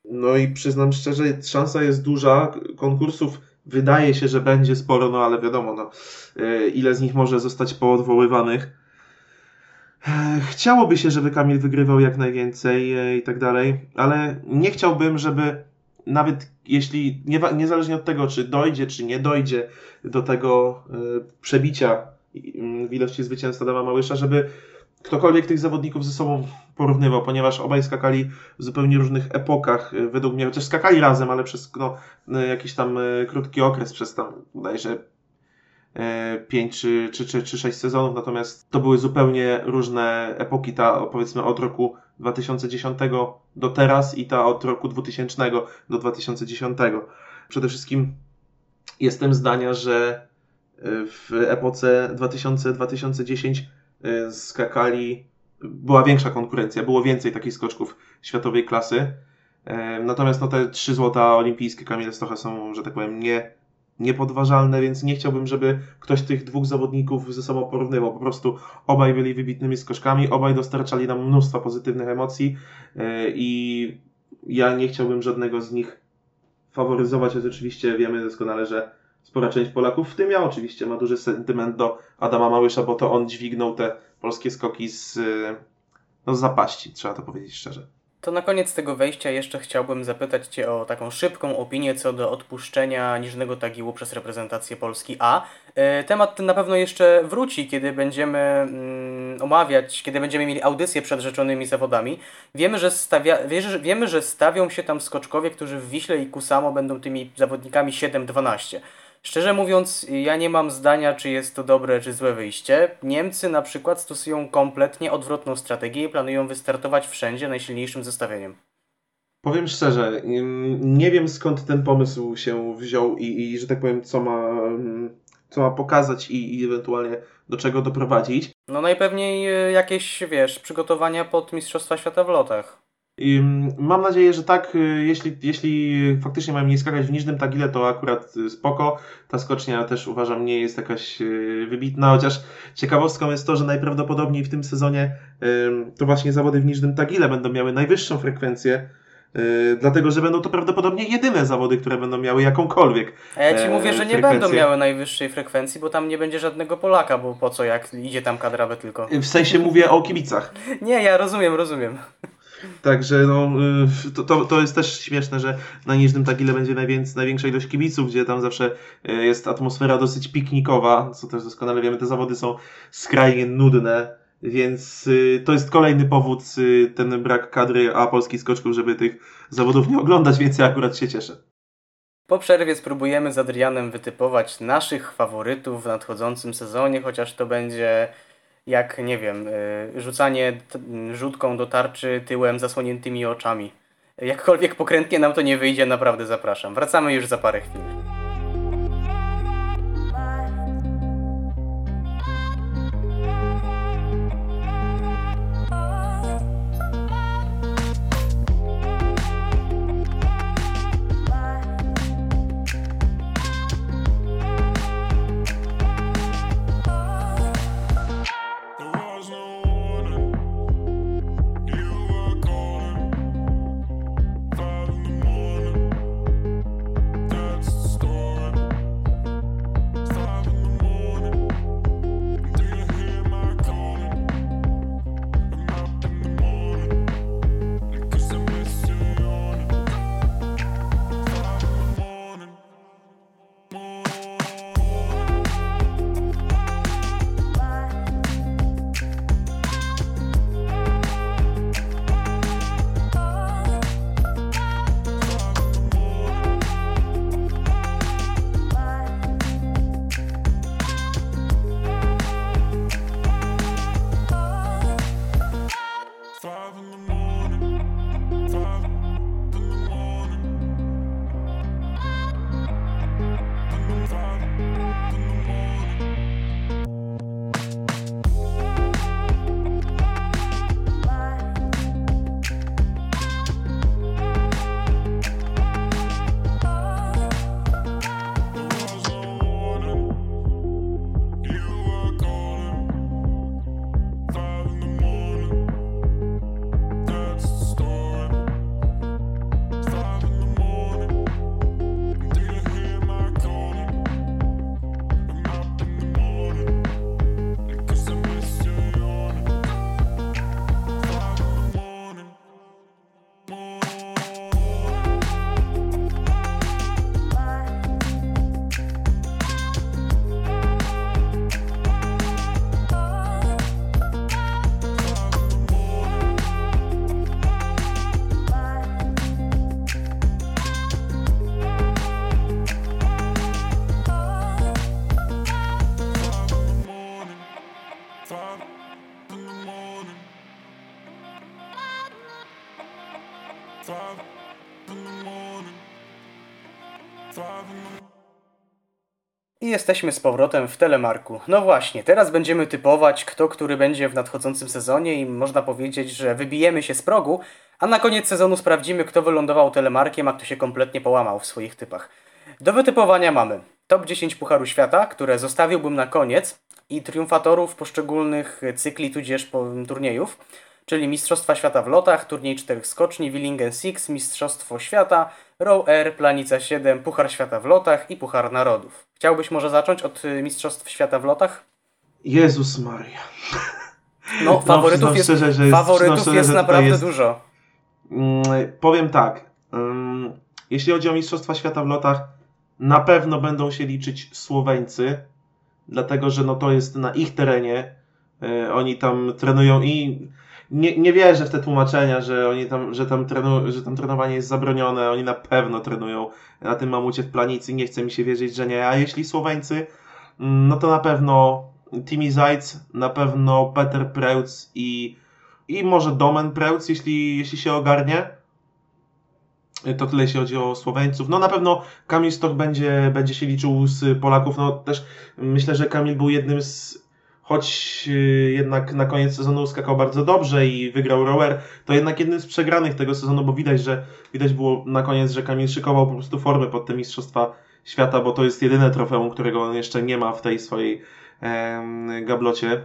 No i przyznam szczerze, szansa jest duża. Konkursów wydaje się, że będzie sporo, no ale wiadomo, no, y, ile z nich może zostać poodwoływanych. Chciałoby się, żeby Kamil wygrywał jak najwięcej y, i tak dalej, ale nie chciałbym, żeby nawet jeśli, nie, niezależnie od tego, czy dojdzie, czy nie dojdzie do tego y, przebicia w ilości zwycięstw Adama Małysza, żeby ktokolwiek tych zawodników ze sobą porównywał, ponieważ obaj skakali w zupełnie różnych epokach, y, według mnie, chociaż skakali razem, ale przez no, y, jakiś tam y, krótki okres, przez tam bodajże 5 czy, czy, czy, czy 6 sezonów, natomiast to były zupełnie różne epoki, ta powiedzmy od roku 2010 do teraz i ta od roku 2000 do 2010. Przede wszystkim jestem zdania, że w epoce 2000-2010 y, skakali, była większa konkurencja, było więcej takich skoczków światowej klasy. E, natomiast no, te trzy złota olimpijskie Kamila Stocha są, że tak powiem, nie, niepodważalne, więc nie chciałbym, żeby ktoś tych dwóch zawodników ze sobą porównywał. Po prostu obaj byli wybitnymi skoczkami, obaj dostarczali nam mnóstwo pozytywnych emocji e, i ja nie chciałbym żadnego z nich faworyzować, choć oczywiście wiemy doskonale, że spora część Polaków, w tym ja oczywiście, ma duży sentyment do Adama Małysza, bo to on dźwignął te polskie skoki z, no, z zapaści, trzeba to powiedzieć szczerze. To na koniec tego wejścia jeszcze chciałbym zapytać Cię o taką szybką opinię co do odpuszczenia Niżnego Tagiłu przez reprezentację Polski A. E, temat ten na pewno jeszcze wróci, kiedy będziemy mm, omawiać, kiedy będziemy mieli audycję przed rzeczonymi zawodami. Wiemy że, stawia, wiemy, że stawią się tam skoczkowie, którzy w Wiśle i Kusamo będą tymi zawodnikami 7-12. Szczerze mówiąc, ja nie mam zdania, czy jest to dobre, czy złe wyjście. Niemcy na przykład stosują kompletnie odwrotną strategię i planują wystartować wszędzie najsilniejszym zestawieniem. Powiem szczerze, nie wiem skąd ten pomysł się wziął i, i że tak powiem, co ma, co ma pokazać i, i ewentualnie do czego doprowadzić. No najpewniej e, jakieś, wiesz, przygotowania pod Mistrzostwa Świata w lotach. Mam nadzieję, że tak, y, jeśli, jeśli faktycznie mają nie skakać w Niżnym Tagile, to akurat y, spoko. Ta skocznia też uważam nie jest jakaś y, wybitna, chociaż ciekawostką jest to, że najprawdopodobniej w tym sezonie to właśnie zawody w Niżnym Tagile będą miały najwyższą frekwencję, dlatego że będą to prawdopodobnie jedyne zawody, które będą miały jakąkolwiek. A ja Ci mówię, że nie będą miały najwyższej frekwencji, bo tam nie będzie żadnego Polaka, bo po co, jak idzie tam kadra tylko. W sensie mówię o kibicach. Nie, ja rozumiem, rozumiem. Także no, y, to, to, to jest też śmieszne, że na Niżnym Tagile będzie najwięcej, największa ilość kibiców, gdzie tam zawsze y, jest atmosfera dosyć piknikowa, co też doskonale wiemy, te zawody są skrajnie nudne, więc y, to jest kolejny powód, ten brak kadry a polskich skoczków, żeby tych zawodów nie oglądać, więc ja akurat się cieszę. Po przerwie spróbujemy z Adrianem wytypować naszych faworytów w nadchodzącym sezonie, chociaż to będzie jak, nie wiem, y, rzucanie rzutką do tarczy tyłem zasłoniętymi oczami. Jakkolwiek pokrętnie nam to nie wyjdzie, naprawdę zapraszam. Wracamy już za parę chwil. Jesteśmy z powrotem w Telemarku. No właśnie, teraz będziemy typować, kto który będzie w nadchodzącym sezonie i można powiedzieć, że wybijemy się z progu, A na koniec sezonu sprawdzimy, kto wylądował telemarkiem, a kto się kompletnie połamał w swoich typach. Do wytypowania mamy top 10 Pucharu Świata, które zostawiłbym na koniec i triumfatorów poszczególnych cykli tudzież turniejów, czyli Mistrzostwa Świata w lotach, turniej czterech skoczni, Willingen Six, Mistrzostwo Świata, Row Air, Planica 7, Puchar Świata w lotach i Puchar Narodów. Chciałbyś może zacząć od y, Mistrzostw Świata w lotach? Jezus Maria. No, faworytów no jest, szczerze, że jest- faworytów szczerze, jest naprawdę jest- dużo. Mm, Powiem tak. ym, Jeśli chodzi o Mistrzostwa Świata w lotach, na pewno będą się liczyć Słoweńcy, dlatego że no to jest na ich terenie. Y, Oni tam trenują i nie, nie wierzę w te tłumaczenia, że oni tam, że tam, trenu, że tam trenowanie jest zabronione. Oni na pewno trenują na tym mamucie w planicy. Nie chce mi się wierzyć, że nie. A jeśli Słoweńcy, mm, no to na pewno Timi Zajc, na pewno Peter Preutz i, i może Domen Preutz, jeśli, jeśli się ogarnie. To tyle jeśli chodzi o Słoweńców. No na pewno Kamil Stok będzie, będzie się liczył z Polaków. No też myślę, że Kamil był jednym z choć y, jednak na koniec sezonu skakał bardzo dobrze i wygrał rower, to jednak jednym z przegranych tego sezonu, bo widać, że widać było na koniec, że Kamil szykował po prostu formę pod te Mistrzostwa Świata, bo to jest jedyne trofeum, którego on jeszcze nie ma w tej swojej gablocie.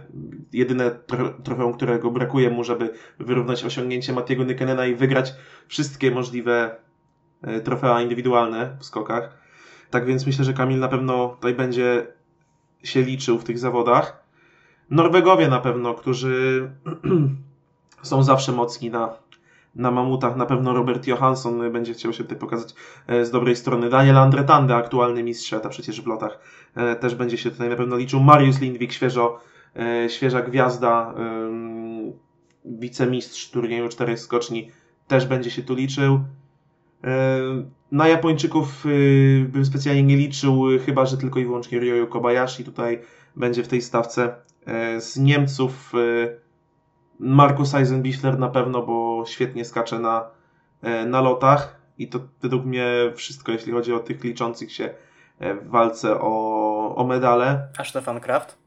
Jedyne tro, trofeum, którego brakuje mu, żeby wyrównać osiągnięcie Matiego Nykenena i wygrać wszystkie możliwe e, trofea indywidualne w skokach. Tak więc myślę, że Kamil na pewno tutaj będzie się liczył w tych zawodach. Norwegowie na pewno, którzy [CLEARS THROAT] są zawsze mocni na, na mamutach. Na pewno Robert Johansson będzie chciał się tutaj pokazać e, z dobrej strony. Daniel Andretande, aktualny mistrz świata przecież w lotach, e, też będzie się tutaj na pewno liczył. Mariusz Lindwik, świeżo, e, świeża gwiazda, wicemistrz turnieju czterech skoczni, też będzie się tu liczył. Na Japończyków y, bym specjalnie nie liczył, y, chyba że tylko i wyłącznie Ryoyo Kobayashi tutaj będzie w tej stawce. E, Z Niemców y, Markus Eisenbichler na pewno, bo świetnie skacze na, e, na lotach i to według mnie wszystko, jeśli chodzi o tych liczących się e, w walce o, o medale. A Stefan Kraft?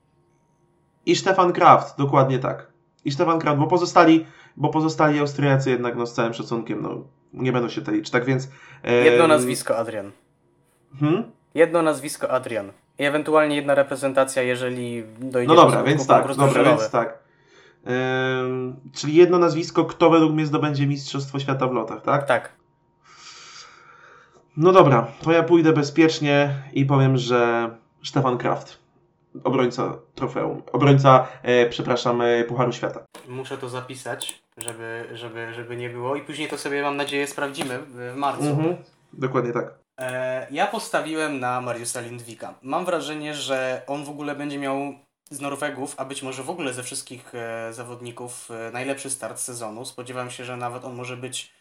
I Stefan Kraft, dokładnie tak. I Stefan Kraft, bo pozostali, bo pozostali Austriacy jednak no, z całym szacunkiem no, nie będą się tutaj liczyć. Tak więc. e, Jedno nazwisko Adrian. Hmm? Jedno nazwisko Adrian. I ewentualnie jedna reprezentacja, jeżeli dojdzie No do dobra, skutku więc tak, dobra, drużynowy. więc tak. Ym, czyli jedno nazwisko, kto według mnie zdobędzie Mistrzostwo Świata w lotach, tak? Tak. No dobra, to ja pójdę bezpiecznie i powiem, że Stefan Kraft. Obrońca trofeum. Obrońca, e, przepraszam, e, Pucharu Świata. Muszę to zapisać, żeby, żeby, żeby nie było. I później to sobie, mam nadzieję, sprawdzimy w, w marcu. Mhm. Dokładnie tak. E, ja postawiłem na Mariusa Lindwika. Mam wrażenie, że on w ogóle będzie miał z Norwegów, a być może w ogóle ze wszystkich e, zawodników e, najlepszy start sezonu. Spodziewam się, że nawet on może być.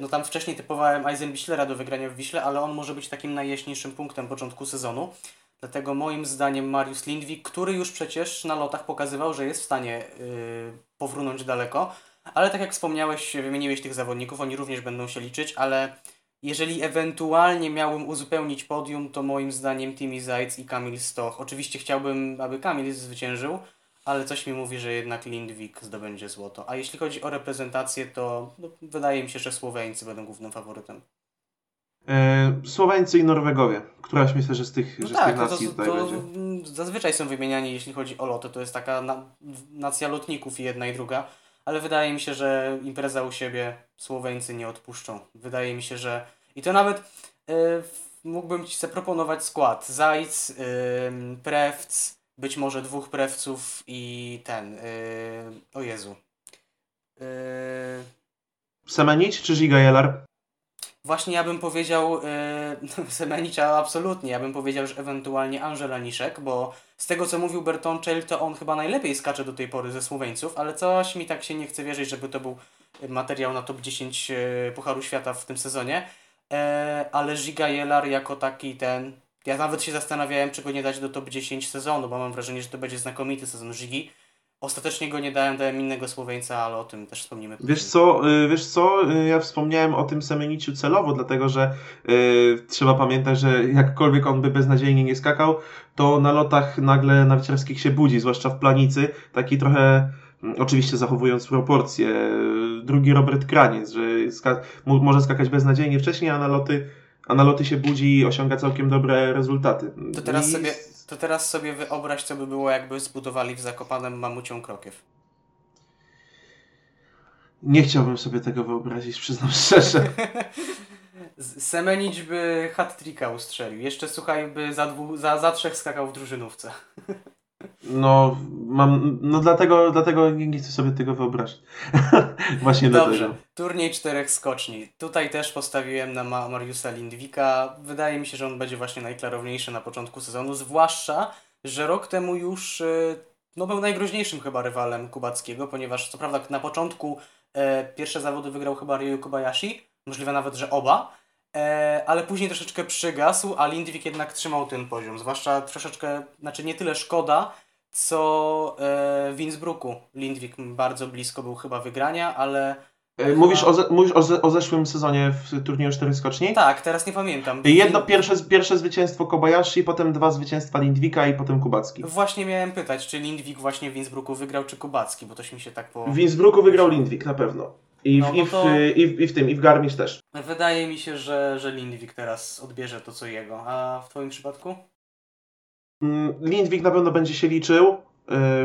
No tam wcześniej typowałem Eisenbichlera do wygrania w Wiśle, ale on może być takim najjaśniejszym punktem początku sezonu. Dlatego moim zdaniem Mariusz Lindwik, który już przecież na lotach pokazywał, że jest w stanie yy, powrunąć daleko, ale tak jak wspomniałeś, wymieniłeś tych zawodników, oni również będą się liczyć, ale jeżeli ewentualnie miałbym uzupełnić podium, to moim zdaniem Timi Zajc i Kamil Stoch. Oczywiście chciałbym, aby Kamil zwyciężył, ale coś mi mówi, że jednak Lindwik zdobędzie złoto. A jeśli chodzi o reprezentację, to no, wydaje mi się, że Słoweńcy będą głównym faworytem. E, Słoweńcy i Norwegowie. Któraś myślę, że z tych, No że tak, z tych no to, nacji to, tutaj to będzie. zazwyczaj są wymieniani, jeśli chodzi o loty. To jest taka na, nacja lotników i jedna i druga. Ale wydaje mi się, że impreza u siebie Słoweńcy nie odpuszczą. Wydaje mi się, że... I to nawet y, mógłbym Ci zaproponować skład. Zajc, y, Prewc, być może dwóch Prewców i ten... Y, o Jezu. Y, Semenić czy Žiga Jelar? Właśnie ja bym powiedział [LAUGHS] e, Semenicza absolutnie, ja bym powiedział, że ewentualnie Angela Niszek, bo z tego co mówił Bertonczel, to on chyba najlepiej skacze do tej pory ze Słoweńców, ale coś mi tak się nie chce wierzyć, żeby to był materiał na top 10 e, Pucharu Świata w tym sezonie, e, ale Giga Jelar jako taki ten, ja nawet się zastanawiałem, czy go nie dać do top 10 sezonu, bo mam wrażenie, że to będzie znakomity sezon Gigi. Ostatecznie go nie dałem, dałem innego Słoweńca, ale o tym też wspomnimy Wiesz co, y, wiesz co, y, ja wspomniałem o tym Semeniciu celowo, dlatego że y, trzeba pamiętać, że jakkolwiek on by beznadziejnie nie skakał, to na lotach nagle narciarskich się budzi, zwłaszcza w planicy, taki trochę, mm, oczywiście zachowując proporcje, drugi Robert Kraniec, że może skakać beznadziejnie wcześniej, a na loty, a na loty się budzi i osiąga całkiem dobre rezultaty. To teraz, I- sobie, to teraz sobie wyobraź, co by było, jakby zbudowali w Zakopanem mamucią krokiew. Nie chciałbym sobie tego wyobrazić, przyznam szczerze. [LAUGHS] Semenić by hat-tricka ustrzelił. Jeszcze, słuchaj, by za, dwu, za, za trzech skakał w drużynówce. [LAUGHS] No, mam, no dlatego, dlatego nie chcę sobie tego wyobrazić. [LAUGHS] Właśnie Dobrze, dlatego. turniej czterech skoczni. Tutaj też postawiłem na Ma- Mariusa Lindwika. Wydaje mi się, że on będzie właśnie najklarowniejszy na początku sezonu, zwłaszcza, że rok temu już y, no, był najgroźniejszym chyba rywalem Kubackiego, ponieważ co prawda na początku e, pierwsze zawody wygrał chyba Ryu Kobayashi, możliwe nawet, że oba, e, ale później troszeczkę przygasł, a Lindwik jednak trzymał ten poziom, zwłaszcza troszeczkę, znaczy nie tyle szkoda, co e, w Innsbrucku. Lindwik bardzo blisko był chyba wygrania, ale E, Mówisz, o, ze, mówisz o, ze, o zeszłym sezonie w turnieju 4 skoczni? tak, teraz nie pamiętam. Jedno pierwsze, pierwsze zwycięstwo Kobayashi, potem dwa zwycięstwa Lindwika i potem Kubacki. Właśnie miałem pytać, czy Lindwik właśnie w Innsbrucku wygrał, czy Kubacki, bo toś mi się tak po... W Innsbrucku wygrał Lindwik na pewno. I, No, w, i, w, to- i, w, I w tym, i w Garmisch też. Wydaje mi się, że, że Lindwik teraz odbierze to, co jego. A w twoim przypadku? Mm, Lindwik na pewno będzie się liczył e,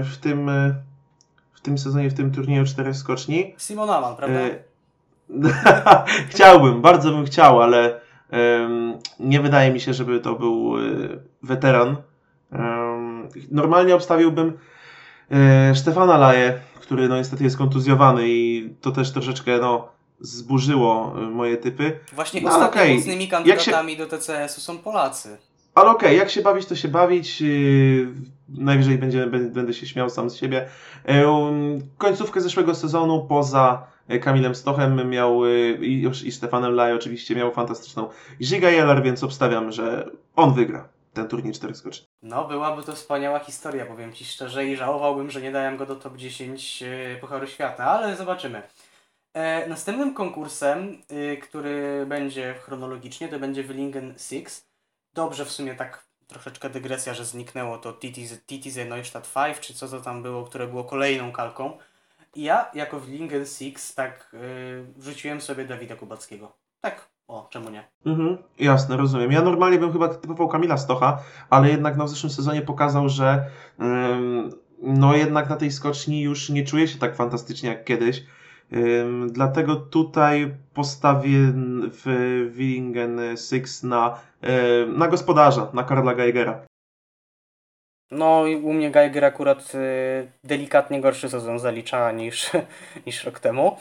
w tym, e, w tym sezonie, w tym turnieju 4 skoczni. Simon Aman, prawda? E, [LAUGHS] Chciałbym, bardzo bym chciał, ale nie wydaje mi się, żeby to był weteran. Normalnie obstawiłbym Stefana Laje, który no niestety jest kontuzjowany i to też troszeczkę no, zburzyło e, moje typy. Właśnie no, ale ostatnimi okej. mocnymi Jak się- kandydatami do TCS-u są Polacy. Ale okej, jak się bawić, to się bawić. Yy, najwyżej będzie, bę- będę się śmiał sam z siebie. Yy, końcówkę zeszłego sezonu poza Kamilem Stochem miał yy, i, i Stefanem Laj oczywiście miał fantastyczną Giga Jeller, więc obstawiam, że on wygra ten turniej 4 skoczni. No, byłaby to wspaniała historia, powiem Ci szczerze, i żałowałbym, że nie dałem go do top 10 e, Pucharu Świata, ale zobaczymy. E, następnym konkursem, y, który będzie chronologicznie, to będzie Willingen Six. Dobrze w sumie tak troszeczkę dygresja, że zniknęło to TTZ Neustadt 5, czy co to tam było, które było kolejną kalką. I ja jako Willingen Six tak y, wrzuciłem sobie Dawida Kubackiego. Tak, o, czemu nie? Mhm, jasne, rozumiem. Ja normalnie bym chyba typował Kamila Stocha, ale jednak no, w zeszłym sezonie pokazał, że ym, no jednak na tej skoczni już nie czuje się tak fantastycznie jak kiedyś. Ym, dlatego tutaj postawię w Willingen Six na, na gospodarza, na Karla Geigera. No i u mnie Geiger akurat y, delikatnie gorszy sezon zalicza niż, [LAUGHS] niż rok temu.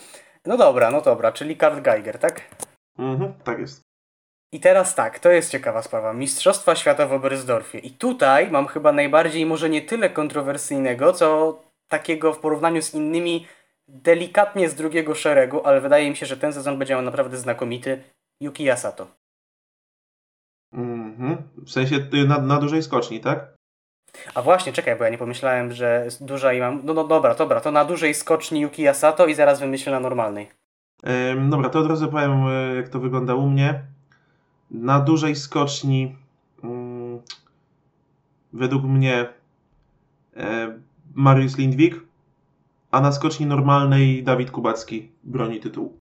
No dobra, no dobra, czyli Karl Geiger, tak? Mhm, tak jest. I teraz tak, to jest ciekawa sprawa. Mistrzostwa Świata w Oberstdorfie. I tutaj mam chyba najbardziej, może nie tyle kontrowersyjnego, co takiego w porównaniu z innymi delikatnie z drugiego szeregu, ale wydaje mi się, że ten sezon będzie miał naprawdę znakomity. Yuki Yasato. Mhm. W sensie y, na, na dużej skoczni, tak? A właśnie, czekaj, bo ja nie pomyślałem, że duża i mam... No, no dobra, dobra, to na dużej skoczni Yuki Yasato i zaraz wymyślę na normalnej. Dobra, to od razu powiem, y, jak to wygląda u mnie. Na dużej skoczni mm, według mnie e, Mariusz Lindwik, a na skoczni normalnej Dawid Kubacki broni tytułu.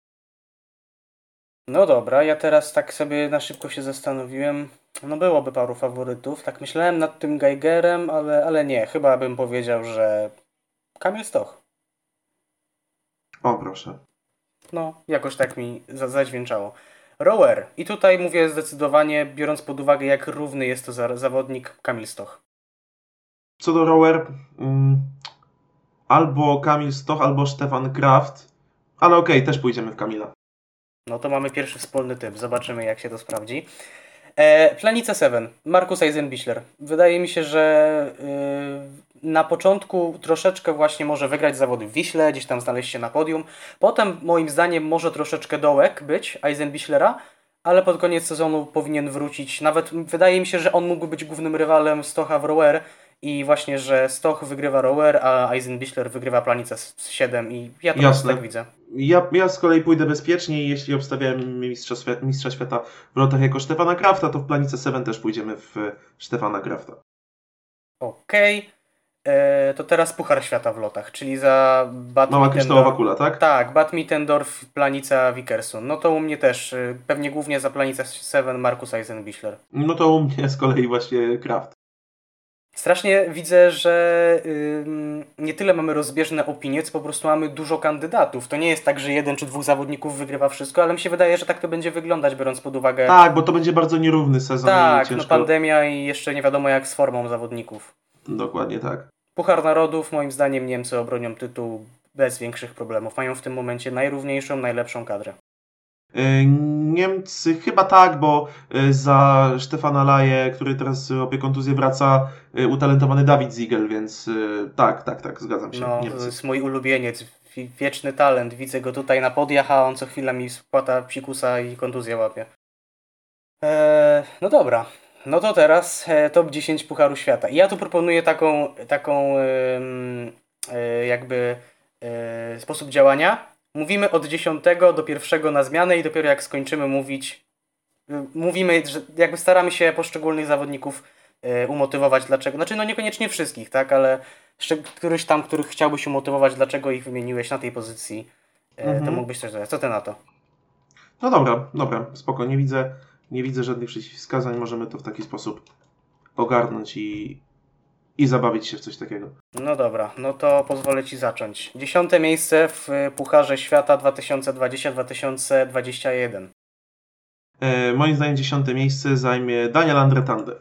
No dobra, ja teraz tak sobie na szybko się zastanowiłem. No byłoby paru faworytów. Tak myślałem nad tym Geigerem, ale, ale nie. Chyba bym powiedział, że Kamil Stoch. O, proszę. No, jakoś tak mi za- zadźwięczało. Rower. I tutaj mówię zdecydowanie, biorąc pod uwagę, jak równy jest to za- zawodnik Kamil Stoch. Co do rower, mm, albo Kamil Stoch, albo Stefan Kraft, ale okej, też pójdziemy w Kamila. No to mamy pierwszy wspólny typ. Zobaczymy, jak się to sprawdzi. E, Planica 7. Markus Eisenbichler. Wydaje mi się, że yy, na początku troszeczkę właśnie może wygrać zawody w Wiśle, gdzieś tam znaleźć się na podium. Potem moim zdaniem może troszeczkę dołek być Eisenbichlera, ale pod koniec sezonu powinien wrócić. Nawet wydaje mi się, że on mógł być głównym rywalem Stocha w Rower i właśnie, że Stoch wygrywa Rower, a Eisenbichler wygrywa Planica 7 i ja to Jasne. tak widzę. Ja, ja z kolei pójdę bezpiecznie jeśli obstawiałem mistrza, świ- mistrza świata w lotach jako Stefana Krafta, to w Planice 7 też pójdziemy w Stefana Krafta. Okej. E, to teraz Puchar Świata w lotach, czyli za Bad Mała kryształowa kula, tak? Tak, Bad Mittendorf, Planica Wickersun. No to u mnie też, y, pewnie głównie za Planica 7 Markus Eisenbichler. No to u mnie z kolei właśnie Kraft. Strasznie widzę, że nie tyle mamy rozbieżne opinie, co po prostu mamy dużo kandydatów. To nie jest tak, że jeden czy dwóch zawodników wygrywa wszystko, ale mi się wydaje, że tak to będzie wyglądać, biorąc pod uwagę. Tak, bo to będzie bardzo nierówny sezon. tak no pandemia i jeszcze nie wiadomo jak z formą zawodników. Dokładnie tak. Puchar Narodów, moim zdaniem Niemcy obronią tytuł bez większych problemów. Mają w tym momencie najrówniejszą, najlepszą kadrę. E, Niemcy chyba tak, bo e, za Stefana Laje, który teraz opie kontuzję wraca, e, utalentowany Dawid Ziegel, więc tak, tak, tak, zgadzam się. No, to Niemcy. jest mój ulubieniec, wi- wieczny talent. Widzę go tutaj na podiach, a on co chwila mi spłata psikusa i kontuzję łapie. Eee, no dobra, no to teraz e, top 10 Pucharu Świata. I ja tu proponuję taką, taką e, jakby e, sposób działania. Mówimy od 10 do pierwszego na zmianę i dopiero jak skończymy mówić, mówimy, że jakby staramy się poszczególnych zawodników umotywować dlaczego. Znaczy no niekoniecznie wszystkich, tak, ale któryś tam, których chciałbyś umotywować, dlaczego ich wymieniłeś na tej pozycji, e, to Mhm. mógłbyś coś dodać. Co ty na to? No dobra, dobra, spoko, nie widzę, nie widzę żadnych przeciwwskazań, możemy to w taki sposób ogarnąć i, i zabawić się w coś takiego. No dobra, no to pozwolę Ci zacząć. Dziesiąte miejsce w Pucharze Świata 2020-2021. E, moim zdaniem dziesiąte miejsce zajmie Daniel Andretande.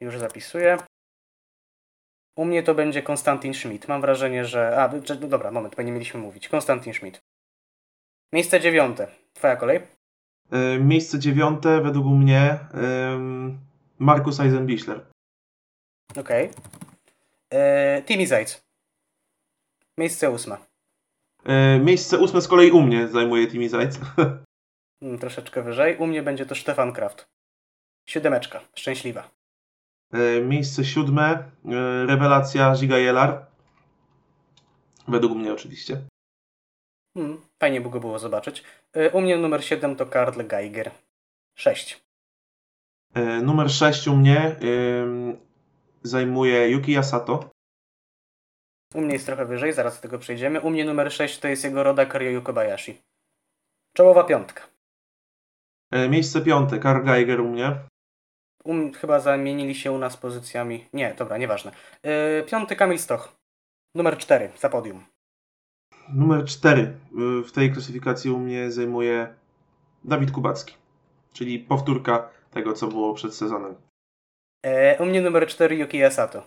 Już zapisuję. U mnie to będzie Konstantin Schmidt. Mam wrażenie, że... A, no dobra, moment, bo nie mieliśmy mówić. Konstantin Schmidt. Miejsce dziewiąte. Twoja kolej? E, miejsce dziewiąte według mnie em, Markus Eisenbichler. Okej. Okay. Timmy Zajc. Miejsce ósme. E, miejsce ósme z kolei u mnie zajmuje Timi Zajc. Mm, Troszeczkę wyżej. U mnie będzie to Stefan Kraft. Siódemeczka. Szczęśliwa. E, miejsce siódme e, rewelacja Ziga Jelar. Według mnie oczywiście. Hmm, fajnie by go było zobaczyć. Y, U mnie numer 7 to Karl Geiger. 6. E, numer sześć u mnie em, zajmuje Yuki Yasato. U mnie jest trochę wyżej, zaraz do tego przejdziemy. U mnie numer 6 to jest jego rodak Ryoyu Kobayashi. Czołowa piątka. E, miejsce piąte Karl Geiger u mnie. Um, chyba zamienili się u nas pozycjami. Nie, dobra, nieważne. Yy, piąty Kamil Stoch. Numer 4 za podium. Numer cztery y, w tej klasyfikacji u mnie zajmuje Dawid Kubacki. Czyli powtórka tego, co było przed sezonem. Yy, u mnie numer 4 Yuki Yasato.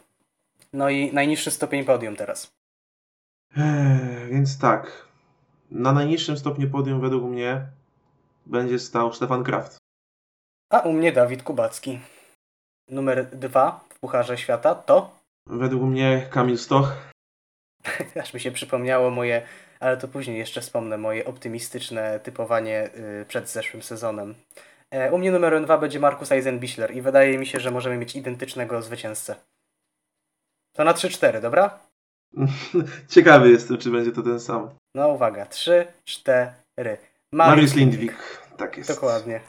No i najniższy stopień podium teraz. Ech, więc tak. Na najniższym stopniu podium według mnie będzie stał Stefan Kraft. A u mnie Dawid Kubacki. Numer 2 w Pucharze Świata to Według mnie Kamil Stoch. [LAUGHS] Aż mi się przypomniało moje, ale to później jeszcze wspomnę, moje optymistyczne typowanie y, przed zeszłym sezonem. E, u mnie numerem dwa będzie Markus Eisenbichler i wydaje mi się, że możemy mieć identycznego zwycięzcę. To na 3-4, dobra? [LAUGHS] Ciekawy jestem, czy będzie to ten sam. No uwaga, 3, 4. Mariusz Lindwik. Tak jest. Dokładnie.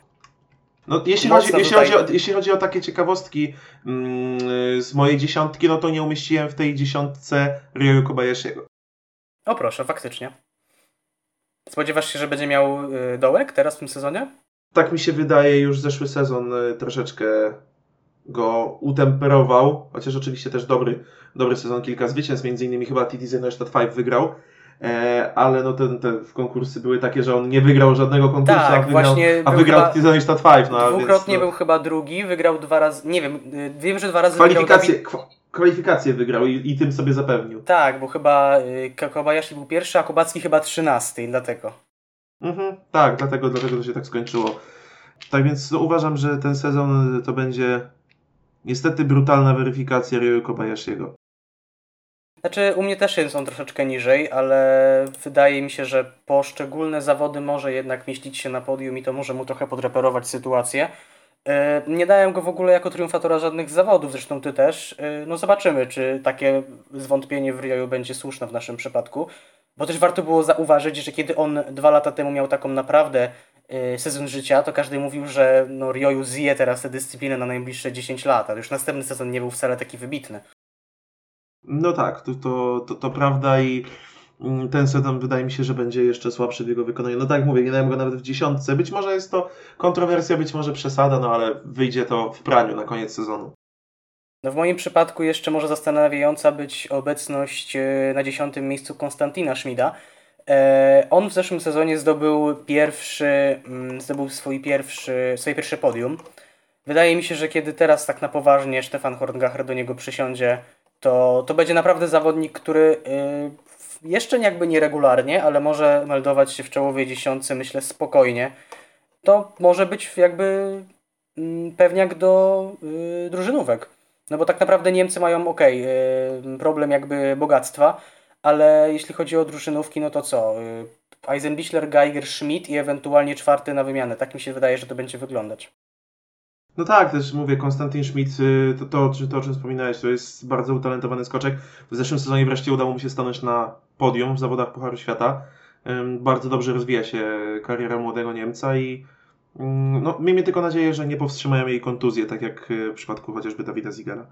No, jeśli, chodzi, jeśli, tutaj- chodzi o, jeśli chodzi o takie ciekawostki mm, z mojej dziesiątki, no to nie umieściłem w tej dziesiątce Ryoyu Kobayashiego. O proszę, faktycznie. Spodziewasz się, że będzie miał y, dołek teraz w tym sezonie? Tak mi się wydaje, już zeszły sezon y, troszeczkę go utemperował, chociaż oczywiście też dobry, dobry sezon, kilka zwycięstw, między innymi chyba TT Zenostad 5 wygrał, ale no te, te konkursy były takie, że on nie wygrał żadnego konkursu, Tak, a wygrał, właśnie a wygrał chyba- Zenostad 5. No, Dwukrotnie więc, no, był chyba drugi, wygrał dwa razy, nie wiem, y, wiem, że dwa razy wygrał kwalifikacje, Dawid... kwa, kwalifikacje wygrał i, i tym sobie zapewnił. Tak, bo chyba y, Ko- Kobayashi był pierwszy, a Kubacki chyba trzynasty dlatego. Mhm, tak, dlatego, dlatego to się tak skończyło. Tak więc no, uważam, że ten sezon to będzie niestety brutalna weryfikacja Ryoyu Kobayashiego. Znaczy, u mnie też on troszeczkę niżej, ale wydaje mi się, że poszczególne zawody może jednak mieścić się na podium i to może mu trochę podreperować sytuację. E, Nie dałem go w ogóle jako triumfatora żadnych zawodów, zresztą ty też. E, No zobaczymy, czy takie zwątpienie w Rioju będzie słuszne w naszym przypadku. Bo też warto było zauważyć, że kiedy on dwa lata temu miał taką naprawdę e, sezon życia, to każdy mówił, że no Rioju zje teraz tę dyscyplinę na najbliższe 10 lat, ale już następny sezon nie był wcale taki wybitny. No tak, to, to, to, to prawda i mm, ten sezon wydaje mi się, że będzie jeszcze słabszy w jego wykonaniu. No tak jak mówię, nie dałem go nawet w dziesiątce. Być może jest to kontrowersja, być może przesada, no ale wyjdzie to w praniu na koniec sezonu. No w moim przypadku jeszcze może zastanawiająca być obecność e, na dziesiątym miejscu Konstantina Schmida. E, On w zeszłym sezonie zdobył pierwszy, mm, zdobył swój pierwszy, swoje pierwsze podium. Wydaje mi się, że kiedy teraz tak na poważnie Stefan Horngacher do niego przysiądzie, to, to będzie naprawdę zawodnik, który e, jeszcze jakby nieregularnie, ale może meldować się w czołowej dziesiątce, myślę, spokojnie. To może być jakby mm, pewniak do y, drużynówek. No bo tak naprawdę Niemcy mają ok, problem jakby bogactwa, ale jeśli chodzi o drużynówki, no to co? Y, Eisenbichler, Geiger, Schmidt i ewentualnie czwarty na wymianę. Tak mi się wydaje, że to będzie wyglądać. No tak, też mówię, Konstantin Schmidt, y, to, to, to, o czym wspominałeś, to jest bardzo utalentowany skoczek. W zeszłym sezonie wreszcie udało mu się stanąć na podium w zawodach Pucharu Świata. Bardzo dobrze rozwija się kariera młodego Niemca i no, miejmy tylko nadzieję, że nie powstrzymają jej kontuzje, tak jak y, w przypadku chociażby Dawida Zigara.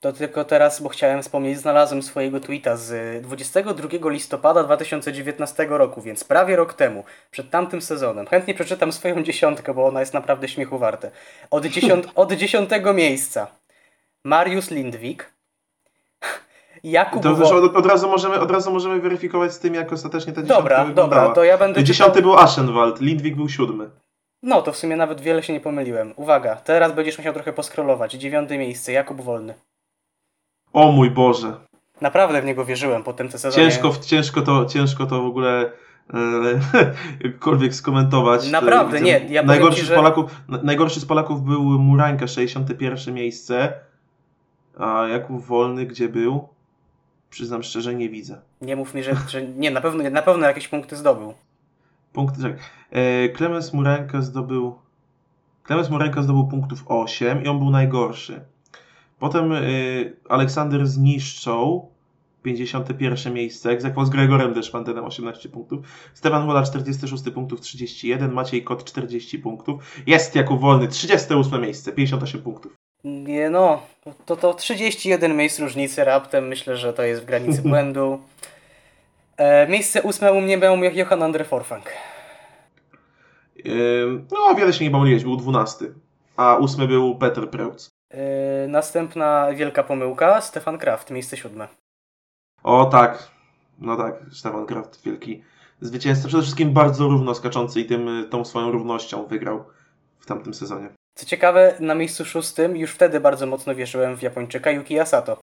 To tylko teraz, bo chciałem wspomnieć, znalazłem swojego tweeta z 22 listopada 2019 roku, więc prawie rok temu, przed tamtym sezonem. Chętnie przeczytam swoją dziesiątkę, bo ona jest naprawdę śmiechu warte. Od, dziesiąt, [LAUGHS] od dziesiątego miejsca Mariusz Lindwik, [LAUGHS] Jakub To Wo- też od, od, razu możemy, od razu możemy weryfikować z tym, jak ostatecznie ta dziesiątka Dobra, wyglądała. dobra, to ja będę Dziesiąty czytał... był Aschenwald, Lindwik był siódmy. No, to w sumie nawet wiele się nie pomyliłem. Uwaga, teraz będziesz musiał trochę poskrolować. Dziewiąte miejsce, Jakub Wolny. O mój Boże. Naprawdę w niego wierzyłem po tym sezonie. Ciężko, ciężko, to, ciężko to w ogóle e, [LAUGHS] jakkolwiek skomentować. Naprawdę, E, nie, ja najgorszy, ci, z Polaków, na- najgorszy z Polaków był Murańka, 61 miejsce. A Jakub Wolny, gdzie był? Przyznam szczerze, nie widzę. Nie mów mi, że, że nie, na pewno, na pewno jakieś punkty zdobył. Punkt, czekaj. E, Klemens Murenka zdobył. Klemens Murenka zdobył punktów 8 i on był najgorszy. Potem e, Aleksander zniszczą 51 miejsce, egzekwo z Gregorem Deszpantenem 18 punktów. Stefan Wola 46 punktów 31, Maciej Kot 40 punktów. Jest Jakub Wolny 38 miejsce, 58 punktów. Nie no, to, to 31 miejsc różnicy raptem, myślę, że to jest w granicy [LAUGHS] błędu. E, miejsce ósme u mnie był Johan Andre Forfang. E, no, wiele się nie pomyliłeś, był 12. A ósmy był Peter Preutz. E, następna wielka pomyłka, Stefan Kraft, miejsce siódme. O tak, no tak, Stefan Kraft, wielki zwycięzca. Przede wszystkim bardzo równo skaczący i tym, tą swoją równością wygrał w tamtym sezonie. Co ciekawe, na miejscu szóstym już wtedy bardzo mocno wierzyłem w Japończyka Yuki Asato.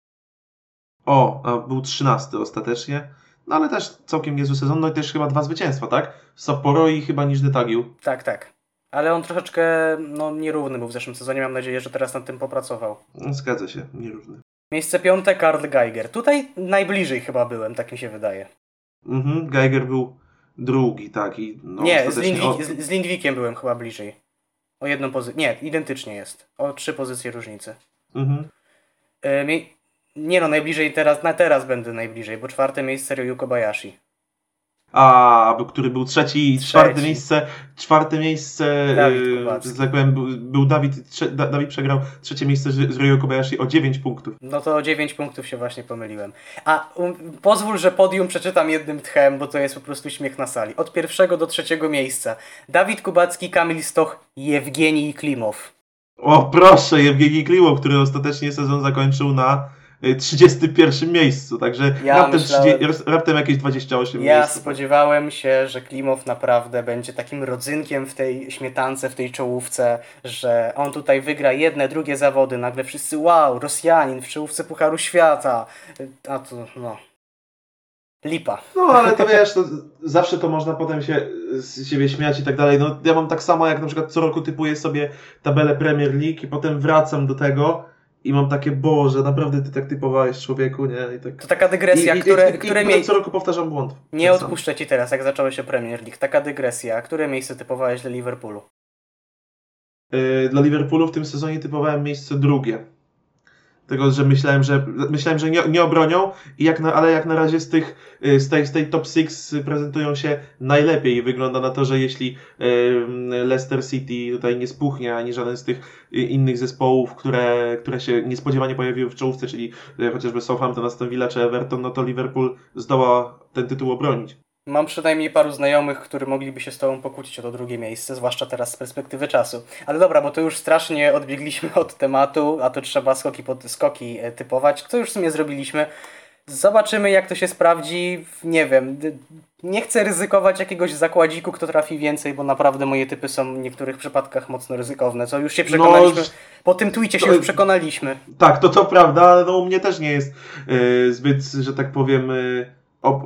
O, a był 13 ostatecznie, no ale też całkiem niezły sezon, no i też chyba dwa zwycięstwa, tak? Sapporo i chyba Niżny Tagił. Tak, tak. Ale on troszeczkę no, nierówny był w zeszłym sezonie. Mam nadzieję, że teraz nad tym popracował. No, Zgadza się, nierówny. Miejsce piąte, Karl Geiger. Tutaj najbliżej chyba byłem, tak mi się wydaje. Mhm, Geiger był drugi, tak i no nie, z. Lindwik, o, z, z Lindwikiem byłem chyba bliżej. O jedną pozycję. Nie, identycznie jest. O trzy pozycje różnicy. mhm. Mie- nie no, najbliżej teraz, na teraz będę najbliżej, bo czwarte miejsce Ryu Kobayashi. A, który był trzeci, Trzeci. czwarte miejsce, czwarte miejsce, Dawid Kubacki. że tak powiem, był, był Dawid, trze, Da- Dawid przegrał trzecie miejsce z, Ryo Kobayashi o 9 punktów. No to o 9 punktów się właśnie pomyliłem. A um, pozwól, że podium przeczytam jednym tchem, bo to jest po prostu śmiech na sali. Od pierwszego do trzeciego miejsca. Dawid Kubacki, Kamil Stoch, Jewgenij Klimow. O proszę, Jewgenij Kliłow, który ostatecznie sezon zakończył na y, 31 miejscu, także Ja raptem, myślałem- 30, raptem jakieś 28 Ja miejsc. spodziewałem się, że Klimow naprawdę będzie takim rodzynkiem w tej śmietance, w tej czołówce, że on tutaj wygra jedne, drugie zawody, nagle wszyscy wow, Rosjanin w czołówce Pucharu Świata. A to no. Lipa. No ale to wiesz, to zawsze to można potem się z siebie śmiać i tak dalej. No ja mam tak samo jak na przykład co roku typuję sobie tabelę Premier League i potem wracam do tego i mam takie, Boże, naprawdę ty tak typowałeś człowieku, nie? I tak... To taka dygresja, I, które, i, i, które mie- co roku powtarzam błąd. Nie Tak odpuszczę ci teraz, jak zacząłeś się Premier League. Taka dygresja. Które miejsce typowałeś dla Liverpoolu? Yy, Dla Liverpoolu w tym sezonie typowałem miejsce drugie. Tego, że myślałem, że myślałem, że nie, nie obronią, i jak na, ale jak na razie z tych y, z tej, z tej top 6 prezentują się najlepiej. Wygląda na to, że jeśli Leicester City tutaj nie spuchnie, ani żaden z tych y, innych zespołów, które, które się niespodziewanie pojawiły w czołówce, czyli y, chociażby Southampton, Aston Villa czy Everton, no to Liverpool zdoła ten tytuł obronić. Mam przynajmniej paru znajomych, którzy mogliby się z tobą pokłócić o to drugie miejsce, zwłaszcza teraz z perspektywy czasu. Ale dobra, bo to już strasznie odbiegliśmy [LAUGHS] od tematu, a to trzeba skoki pod skoki e, typować, co już w sumie zrobiliśmy. Zobaczymy, jak to się sprawdzi. Nie wiem. Nie chcę ryzykować jakiegoś zakładziku, kto trafi więcej, bo naprawdę moje typy są w niektórych przypadkach mocno ryzykowne. Co już się przekonaliśmy. No, Po tym tweetie się to- już przekonaliśmy. Tak, to to prawda, ale no u mnie też nie jest y, zbyt, że tak powiem, y, ob,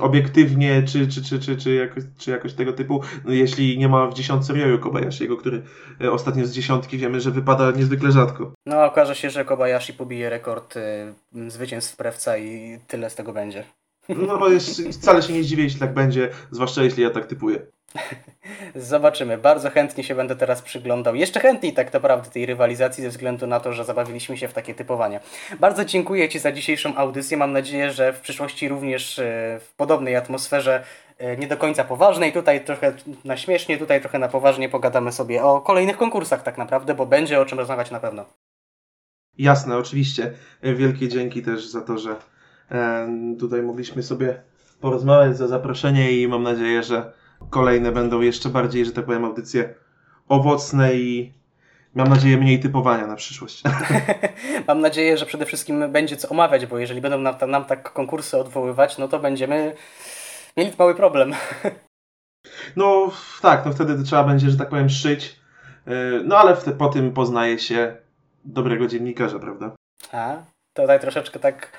obiektywnie, czy, czy, czy, czy, czy, jakoś, czy jakoś tego typu, no, jeśli nie ma w dziesiątce Ryoyu Kobayashiego, który y, ostatnio z dziesiątki wiemy, że wypada niezwykle rzadko. No, a okaże się, że Kobayashi pobije rekord y, zwycięstw Prewca i tyle z tego będzie. No bo jeszcze, wcale się nie zdziwię, jeśli tak będzie, zwłaszcza jeśli ja tak typuję. [LAUGHS] Zobaczymy. Bardzo chętnie się będę teraz przyglądał. Jeszcze chętniej tak naprawdę tej rywalizacji ze względu na to, że zabawiliśmy się w takie typowanie. Bardzo dziękuję Ci za dzisiejszą audycję. Mam nadzieję, że w przyszłości również e, w podobnej atmosferze e, nie do końca poważnej. Tutaj trochę na śmiesznie, tutaj trochę na poważnie pogadamy sobie o kolejnych konkursach tak naprawdę, bo będzie o czym rozmawiać na pewno. Jasne, oczywiście. Wielkie dzięki też za to, że e, tutaj mogliśmy sobie porozmawiać, za zaproszenie i mam nadzieję, że kolejne będą jeszcze bardziej, że tak powiem, audycje owocne i mam nadzieję mniej typowania na przyszłość. [LAUGHS] [LAUGHS] Mam nadzieję, że przede wszystkim będzie co omawiać, bo jeżeli będą nam, nam tak konkursy odwoływać, no to będziemy mieli mały problem. [LAUGHS] No tak, no wtedy trzeba będzie, że tak powiem, szyć. E, No ale wte, po tym poznaje się dobrego dziennikarza, prawda? A, tutaj troszeczkę tak.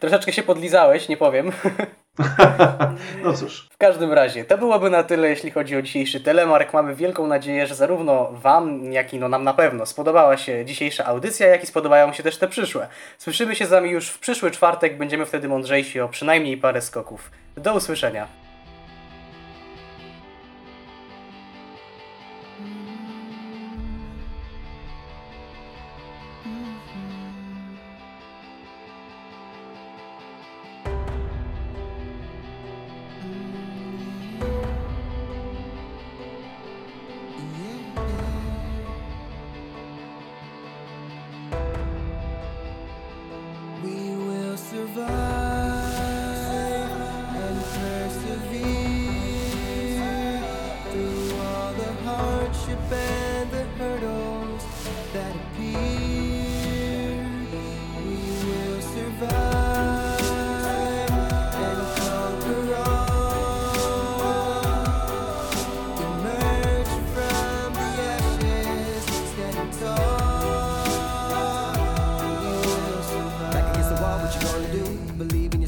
troszeczkę się podlizałeś, nie powiem. No cóż, W każdym razie, to byłoby na tyle, jeśli chodzi o dzisiejszy telemark. Mamy wielką nadzieję, że zarówno Wam, jak i no nam na pewno spodobała się dzisiejsza audycja, jak i spodobają się też te przyszłe. Słyszymy się z Wami już w przyszły czwartek, będziemy wtedy mądrzejsi o przynajmniej parę skoków. Do usłyszenia.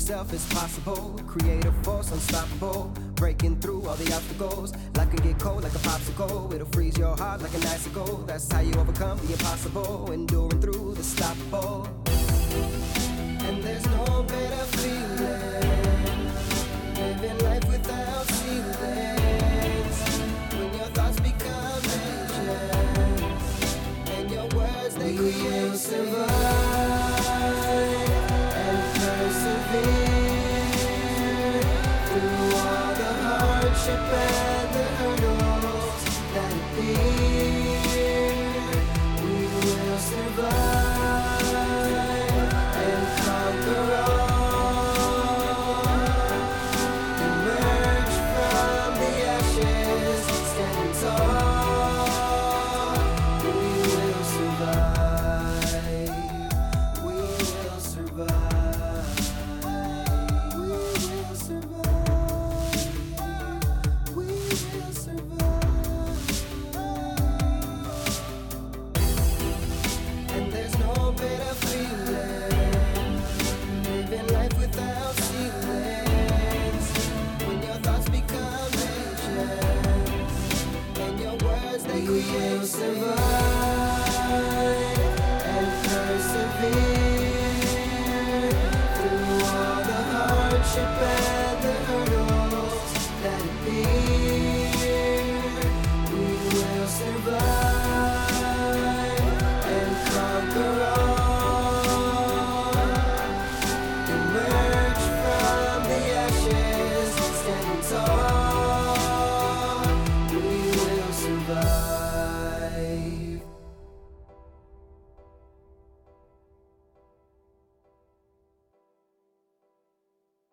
Yourself, it's possible. Create a force, unstoppable. Breaking through all the obstacles. Life can get cold like a popsicle. It'll freeze your heart like an icicle. That's how you overcome the impossible. Enduring through the stoppable. And there's no better feeling living life without ceilings. When your thoughts become visions and your words they create survive